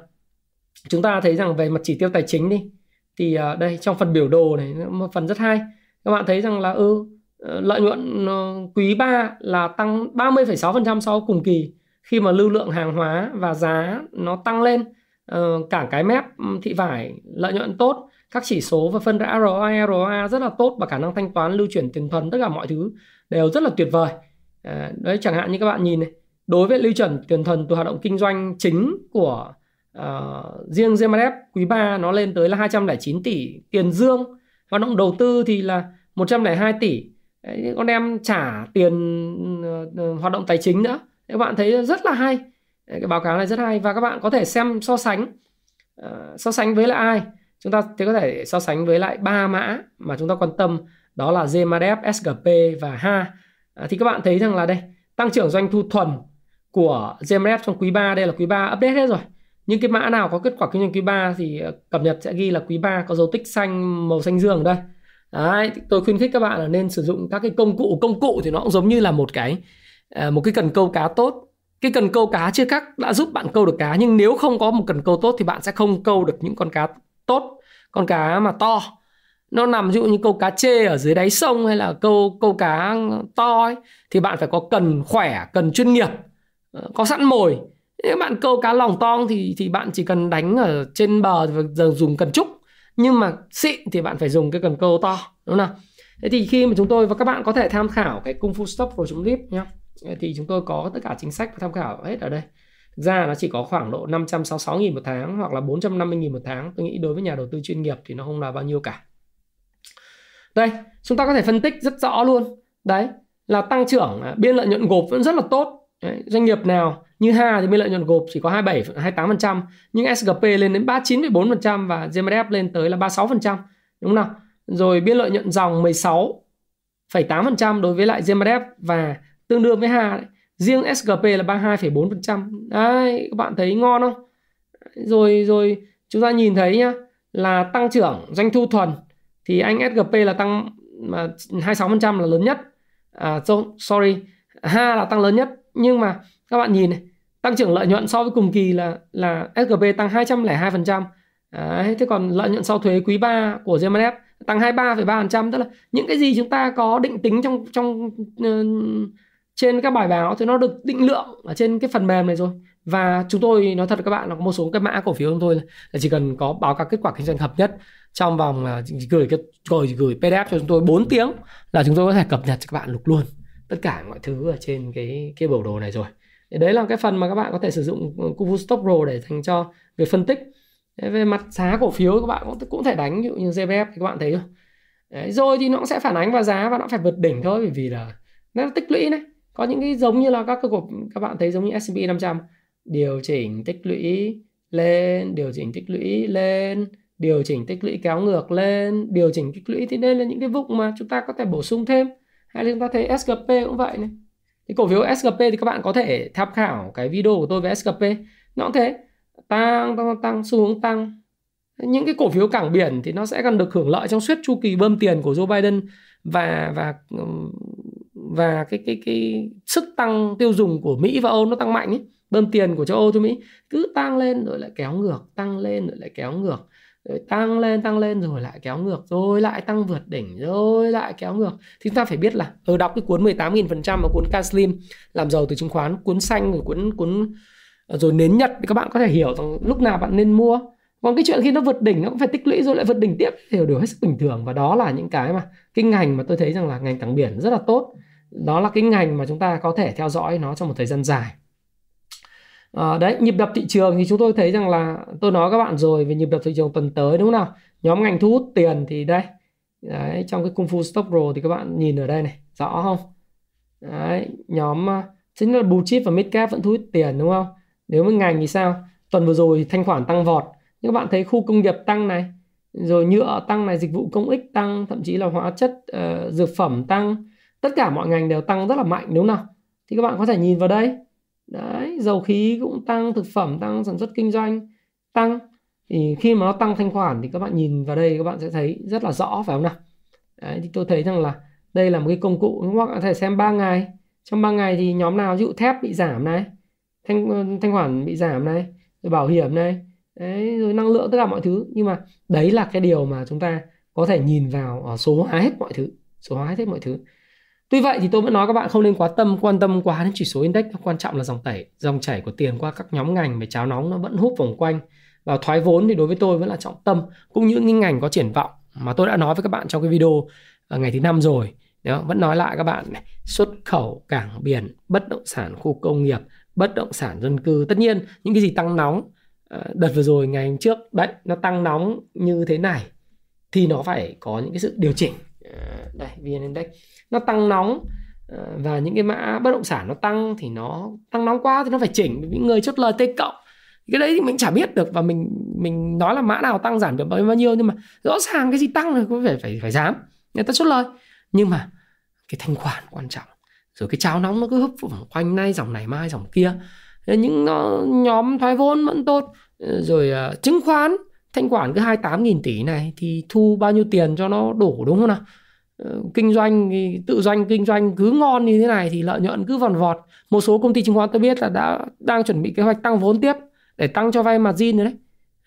chúng ta thấy rằng về mặt chỉ tiêu tài chính đi thì ờ, đây trong phần biểu đồ này một phần rất hay. Các bạn thấy rằng là ừ ờ, lợi nhuận ờ, quý 3 là tăng 30,6% so với cùng kỳ. Khi mà lưu lượng hàng hóa và giá nó tăng lên Ờ, cảng cái mép thị vải lợi nhuận tốt các chỉ số và phân rã ROI, ROA rất là tốt và khả năng thanh toán lưu chuyển tiền thuần tất cả mọi thứ đều rất là tuyệt vời. À, đấy chẳng hạn như các bạn nhìn này đối với lưu chuyển tiền thuần từ hoạt động kinh doanh chính của uh, riêng GMF quý 3 nó lên tới là 209 tỷ tiền dương hoạt động đầu tư thì là 102 tỷ. Đấy, con em trả tiền uh, hoạt động tài chính nữa. Các bạn thấy rất là hay. Đấy, cái báo cáo này rất hay. Và các bạn có thể xem so sánh uh, so sánh với lại ai? Chúng ta thì có thể so sánh với lại ba mã mà chúng ta quan tâm đó là GMADF, SGP và HA à, thì các bạn thấy rằng là đây tăng trưởng doanh thu thuần của GMADF trong quý 3 đây là quý 3 update hết rồi. Những cái mã nào có kết quả kinh doanh quý 3 thì ờ, cập nhật sẽ ghi là quý 3 có dấu tích xanh màu xanh dương ở đây. Đấy, tôi khuyến khích các bạn là nên sử dụng các cái công cụ. Công cụ thì nó cũng giống như là một cái ờ, một cái cần câu cá tốt cái cần câu cá chưa cắt đã giúp bạn câu được cá, nhưng nếu không có một cần câu tốt thì bạn sẽ không câu được những con cá tốt, con cá mà to. Nó nằm ví dụ như câu cá chê ở dưới đáy sông hay là câu câu cá to ấy, thì bạn phải có cần khỏe, cần chuyên nghiệp ờ, có sẵn mồi. Nếu bạn câu cá lòng to thì thì bạn chỉ cần đánh ở trên bờ và giờ dùng cần trúc, nhưng mà xịn thì bạn phải dùng cái cần câu to, đúng không nào? Thế thì khi mà chúng tôi và các bạn có thể tham khảo cái cung fu stop của chúng clip nhé thì chúng tôi có tất cả chính sách và tham khảo hết ở đây. Thực ra nó chỉ có khoảng độ 566 nghìn một tháng hoặc là 450 nghìn một tháng. Tôi nghĩ đối với nhà đầu tư chuyên nghiệp thì nó không là bao nhiêu cả. Đây chúng ta có thể phân tích rất rõ luôn. Đấy là tăng trưởng à, biên lợi nhuận gộp vẫn rất là tốt. Đấy, doanh nghiệp nào như Ha thì biên lợi nhuận gộp chỉ có 27 28% nhưng SGP lên đến 39,4% và GMDF lên tới là 36% đúng không nào? Rồi biên lợi nhuận dòng 16,8% đối với lại GMDF và tương đương với hà đấy. riêng SGP là 32,4% đấy các bạn thấy ngon không? Rồi rồi chúng ta nhìn thấy nhá là tăng trưởng doanh thu thuần. Thì anh SGP là tăng mà 26% là lớn nhất. À, so, sorry Ha là tăng lớn nhất. Nhưng mà các bạn nhìn này tăng trưởng lợi nhuận so với cùng kỳ là là SGP tăng 202%. Đấy, thế còn lợi nhuận sau thuế quý 3 của GMF tăng 23,3% tức là những cái gì chúng ta có định tính trong trong uh, trên các bài báo thì nó được định lượng ở trên cái phần mềm này rồi. Và chúng tôi nói thật các bạn là có một số cái mã cổ phiếu chúng tôi là chỉ cần có báo cáo kết quả kinh doanh hợp nhất trong vòng là gửi cái gửi gửi PDF cho chúng tôi 4 tiếng là chúng tôi có thể cập nhật cho các bạn lục luôn tất cả mọi thứ ở trên cái cái biểu đồ này rồi. Đấy là cái phần mà các bạn có thể sử dụng ừ, Kuvu STOCK Pro để dành cho việc phân tích. Về mặt giá cổ phiếu các bạn cũng cũng thể đánh ví dụ như GVF thì các bạn thấy rồi đấy, rồi thì nó cũng sẽ phản ánh vào giá và nó phải vượt đỉnh thôi bởi vì là nó tích lũy này có những cái giống như là các cơ cổ các bạn thấy giống như S&P 500 điều chỉnh tích lũy lên, điều chỉnh tích lũy lên, điều chỉnh tích lũy kéo ngược lên, điều chỉnh tích lũy thì đây là những cái vùng mà chúng ta có thể bổ sung thêm. Hay là chúng ta thấy SGP cũng vậy này. Thì cổ phiếu SGP thì các bạn có thể tham khảo cái video của tôi về SGP nó cũng thế. Tăng tăng tăng xu hướng tăng. Những cái cổ phiếu cảng biển thì nó sẽ còn được hưởng lợi trong suốt chu kỳ bơm tiền của Joe Biden và và và cái cái cái sức tăng tiêu dùng của Mỹ và Âu nó tăng mạnh ấy bơm tiền của châu Âu cho Mỹ cứ tăng lên rồi lại kéo ngược, tăng lên rồi lại kéo ngược. Rồi tăng lên tăng lên rồi lại kéo ngược, rồi lại tăng vượt đỉnh, rồi lại kéo ngược. Thì chúng ta phải biết là ở đọc cái cuốn 18.000 phần trăm và cuốn Caslim làm giàu từ chứng khoán, cuốn xanh rồi cuốn cuốn ờ, rồi nến nhật, thì các bạn có thể hiểu rằng lúc nào bạn nên mua. Còn cái chuyện khi nó vượt đỉnh nó cũng phải tích lũy rồi lại vượt đỉnh tiếp, thì đều hết sức bình thường. Và đó là những cái mà kinh ngành mà tôi thấy rằng là ngành cảng biển rất là tốt đó là cái ngành mà chúng ta có thể theo dõi nó trong một thời gian dài. À, đấy nhịp đập thị trường thì chúng tôi thấy rằng là tôi nói các bạn rồi về nhịp đập thị trường tuần tới đúng không nào? Nhóm ngành thu hút tiền thì đây. Đấy trong cái cung fu stock pro thì các bạn nhìn ở đây này rõ không? Đấy nhóm à, chính là blue chip và mid cap vẫn thu hút tiền đúng không? Nếu mà ngành thì sao? Tuần vừa rồi thanh khoản tăng vọt. Nhưng các bạn thấy khu công nghiệp tăng này rồi nhựa tăng này dịch vụ công ích tăng thậm chí là hóa chất uh, dược phẩm tăng tất cả mọi ngành đều tăng rất là mạnh, đúng không nào? Thì các bạn có thể nhìn vào đây. Đấy, dầu khí cũng tăng, thực phẩm tăng, sản xuất kinh doanh tăng. Thì khi mà nó tăng thanh khoản thì các bạn nhìn vào đây, các bạn sẽ thấy rất là rõ, phải không nào? Đấy, thì tôi thấy rằng là đây là một cái công cụ. Các bạn có thể xem 3 ngày. Trong 3 ngày thì nhóm nào? Ví dụ thép bị giảm này, thanh thanh khoản bị giảm này, rồi bảo hiểm này, đấy, rồi năng lượng, tất cả mọi thứ. Nhưng mà đấy là cái điều mà chúng ta có thể nhìn vào ở số hóa hết mọi thứ, số hóa hết mọi thứ. Tuy vậy thì tôi vẫn nói các bạn không nên quá tâm quan tâm quá đến chỉ số index, quan trọng là dòng tẩy, dòng chảy của tiền qua các nhóm ngành về cháo nóng nó vẫn hút vòng quanh. Và thoái vốn thì đối với tôi vẫn là trọng tâm cũng như những ngành có triển vọng mà tôi đã nói với các bạn trong cái video à, ngày thứ năm rồi. Đó, vẫn nói lại các bạn này, xuất khẩu cảng biển bất động sản khu công nghiệp bất động sản dân cư. Tất nhiên những cái gì tăng nóng à, đợt vừa rồi ngày trước đấy nó tăng nóng như thế này thì nó phải có những cái sự điều chỉnh. Ờ, đây vn index nó tăng nóng ờ, và những cái mã bất động sản nó tăng thì nó tăng nóng quá thì nó phải chỉnh. Những người chốt lời t cộng cái đấy thì mình chả biết được và mình mình nói là mã nào tăng giảm được bao nhiêu nhưng mà rõ ràng cái gì tăng thì có phải phải phải dám người ta chốt lời. Nhưng mà cái thanh khoản quan trọng. Rồi cái cháo nóng nó cứ hấp vòng quanh nay dòng này mai dòng kia. Những nhóm thoái vốn vẫn tốt. Ờ, rồi uh, chứng khoán thanh khoản cứ 28 nghìn tỷ này thì thu bao nhiêu tiền cho nó đủ đúng không nào? Ờ, kinh doanh tự doanh, kinh doanh cứ ngon như thế này thì lợi nhuận cứ vòn vọt. Một số công ty chứng khoán tôi biết là đã đang chuẩn bị kế hoạch tăng vốn tiếp để tăng cho vay margin rồi đấy.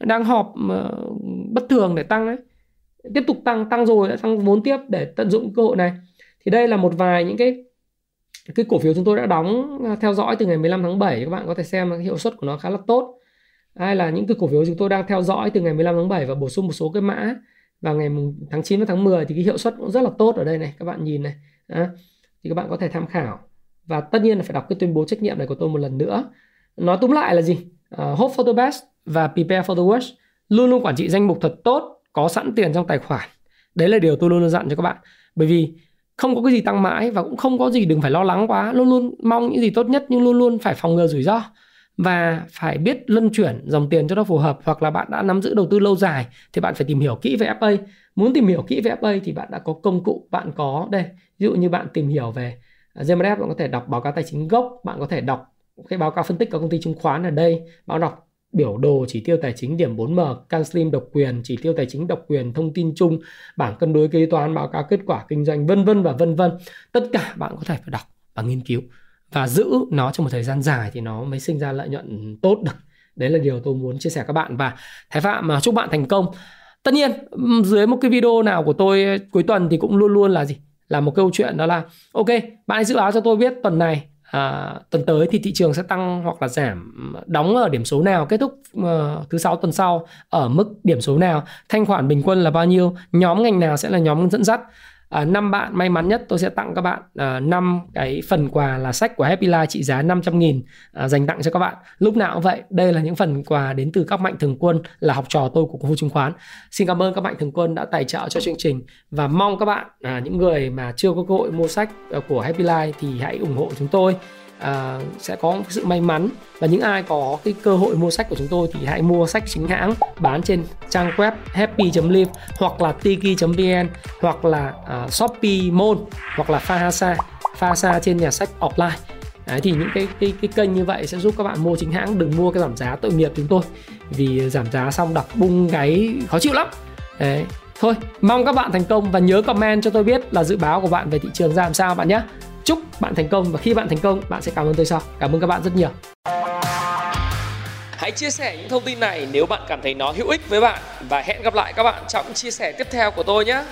Đang họp ờ, bất thường để tăng đấy. Tiếp tục tăng tăng rồi đã tăng vốn tiếp để tận dụng cơ hội này. Thì đây là một vài những cái cái cổ phiếu chúng tôi đã đóng à, theo dõi từ ngày 15 tháng 7 các bạn có thể xem hiệu suất của nó khá là tốt hay là những cái cổ phiếu chúng tôi đang theo dõi từ ngày 15 tháng 7 và bổ sung một số cái mã vào ngày tháng 9 và tháng 10 thì cái hiệu suất cũng rất là tốt ở đây này các bạn nhìn này. À, thì các bạn có thể tham khảo. Và tất nhiên là phải đọc cái tuyên bố trách nhiệm này của tôi một lần nữa. Nói túm lại là gì? Uh, hope for the best và prepare for the worst. Luôn luôn quản trị danh mục thật tốt có sẵn tiền trong tài khoản. Đấy là điều tôi luôn luôn dặn cho các bạn. Bởi vì không có cái gì tăng mãi và cũng không có gì đừng phải lo lắng quá. Luôn luôn mong những gì tốt nhất nhưng luôn luôn phải phòng ngừa rủi ro và phải biết luân chuyển dòng tiền cho nó phù hợp. Hoặc là bạn đã nắm giữ đầu tư lâu dài thì bạn phải tìm hiểu kỹ về FA muốn tìm hiểu kỹ về FA thì bạn đã có công cụ bạn có đây. Ví dụ như bạn tìm hiểu về à, GMF bạn có thể đọc báo cáo tài chính gốc bạn có thể đọc cái báo cáo phân tích của công ty chứng khoán ở đây. Bạn đọc biểu đồ chỉ tiêu tài chính điểm 4M, CanSlim độc quyền, chỉ tiêu tài chính độc quyền, thông tin chung, bảng cân đối kế toán, báo cáo kết quả kinh doanh vân vân và vân vân. Tất cả bạn có thể phải đọc và nghiên cứu và giữ nó trong một thời gian dài thì nó mới sinh ra lợi nhuận tốt được. Đấy là điều tôi muốn chia sẻ các bạn. Và thái phạm mà chúc bạn thành công. Tất nhiên dưới một cái video nào của tôi ờ, cuối tuần thì cũng luôn luôn là gì? Là một câu chuyện đó là ok bạn hãy dự báo cho tôi biết tuần này à, tuần tới thì thị trường sẽ tăng hoặc là giảm đóng ở điểm số nào kết thúc uh, thứ sáu tuần sau ở mức điểm số nào thanh khoản bình quân là bao nhiêu nhóm ngành nào sẽ là nhóm dẫn dắt? À, năm bạn may mắn nhất tôi sẽ tặng các bạn à, năm cái phần quà là sách của Happy Life trị giá 500 nghìn à, dành tặng cho các bạn. Lúc nào cũng vậy, đây là những phần quà đến từ các mạnh thường quân, là học trò tôi của khu chứng khoán. Xin cảm ơn các mạnh thường quân đã tài trợ cho chương trình và mong các bạn những người mà chưa có cơ hội mua sách của Happy Life thì hãy ủng hộ chúng tôi à, sẽ có sự may mắn và những ai có cái cơ hội mua sách của chúng tôi thì hãy mua sách chính hãng bán trên trang web happy.live hoặc là tiki.vn hoặc là uh, shopee mall hoặc là fahasa fahasa trên nhà sách offline Đấy, thì những cái, cái cái kênh như vậy sẽ giúp các bạn mua chính hãng đừng mua cái giảm giá tội nghiệp chúng tôi vì giảm giá xong đọc bung gáy khó chịu lắm Đấy. Thôi, mong các bạn thành công và nhớ comment cho tôi biết là dự báo của bạn về thị trường ra làm sao bạn nhé. Chúc bạn thành công và khi bạn thành công, bạn sẽ cảm ơn tôi sau. Cảm ơn các bạn rất nhiều. Hãy chia sẻ những thông tin này nếu bạn cảm thấy nó hữu ích với bạn và hẹn gặp lại các bạn trong chia sẻ tiếp theo của tôi nhé.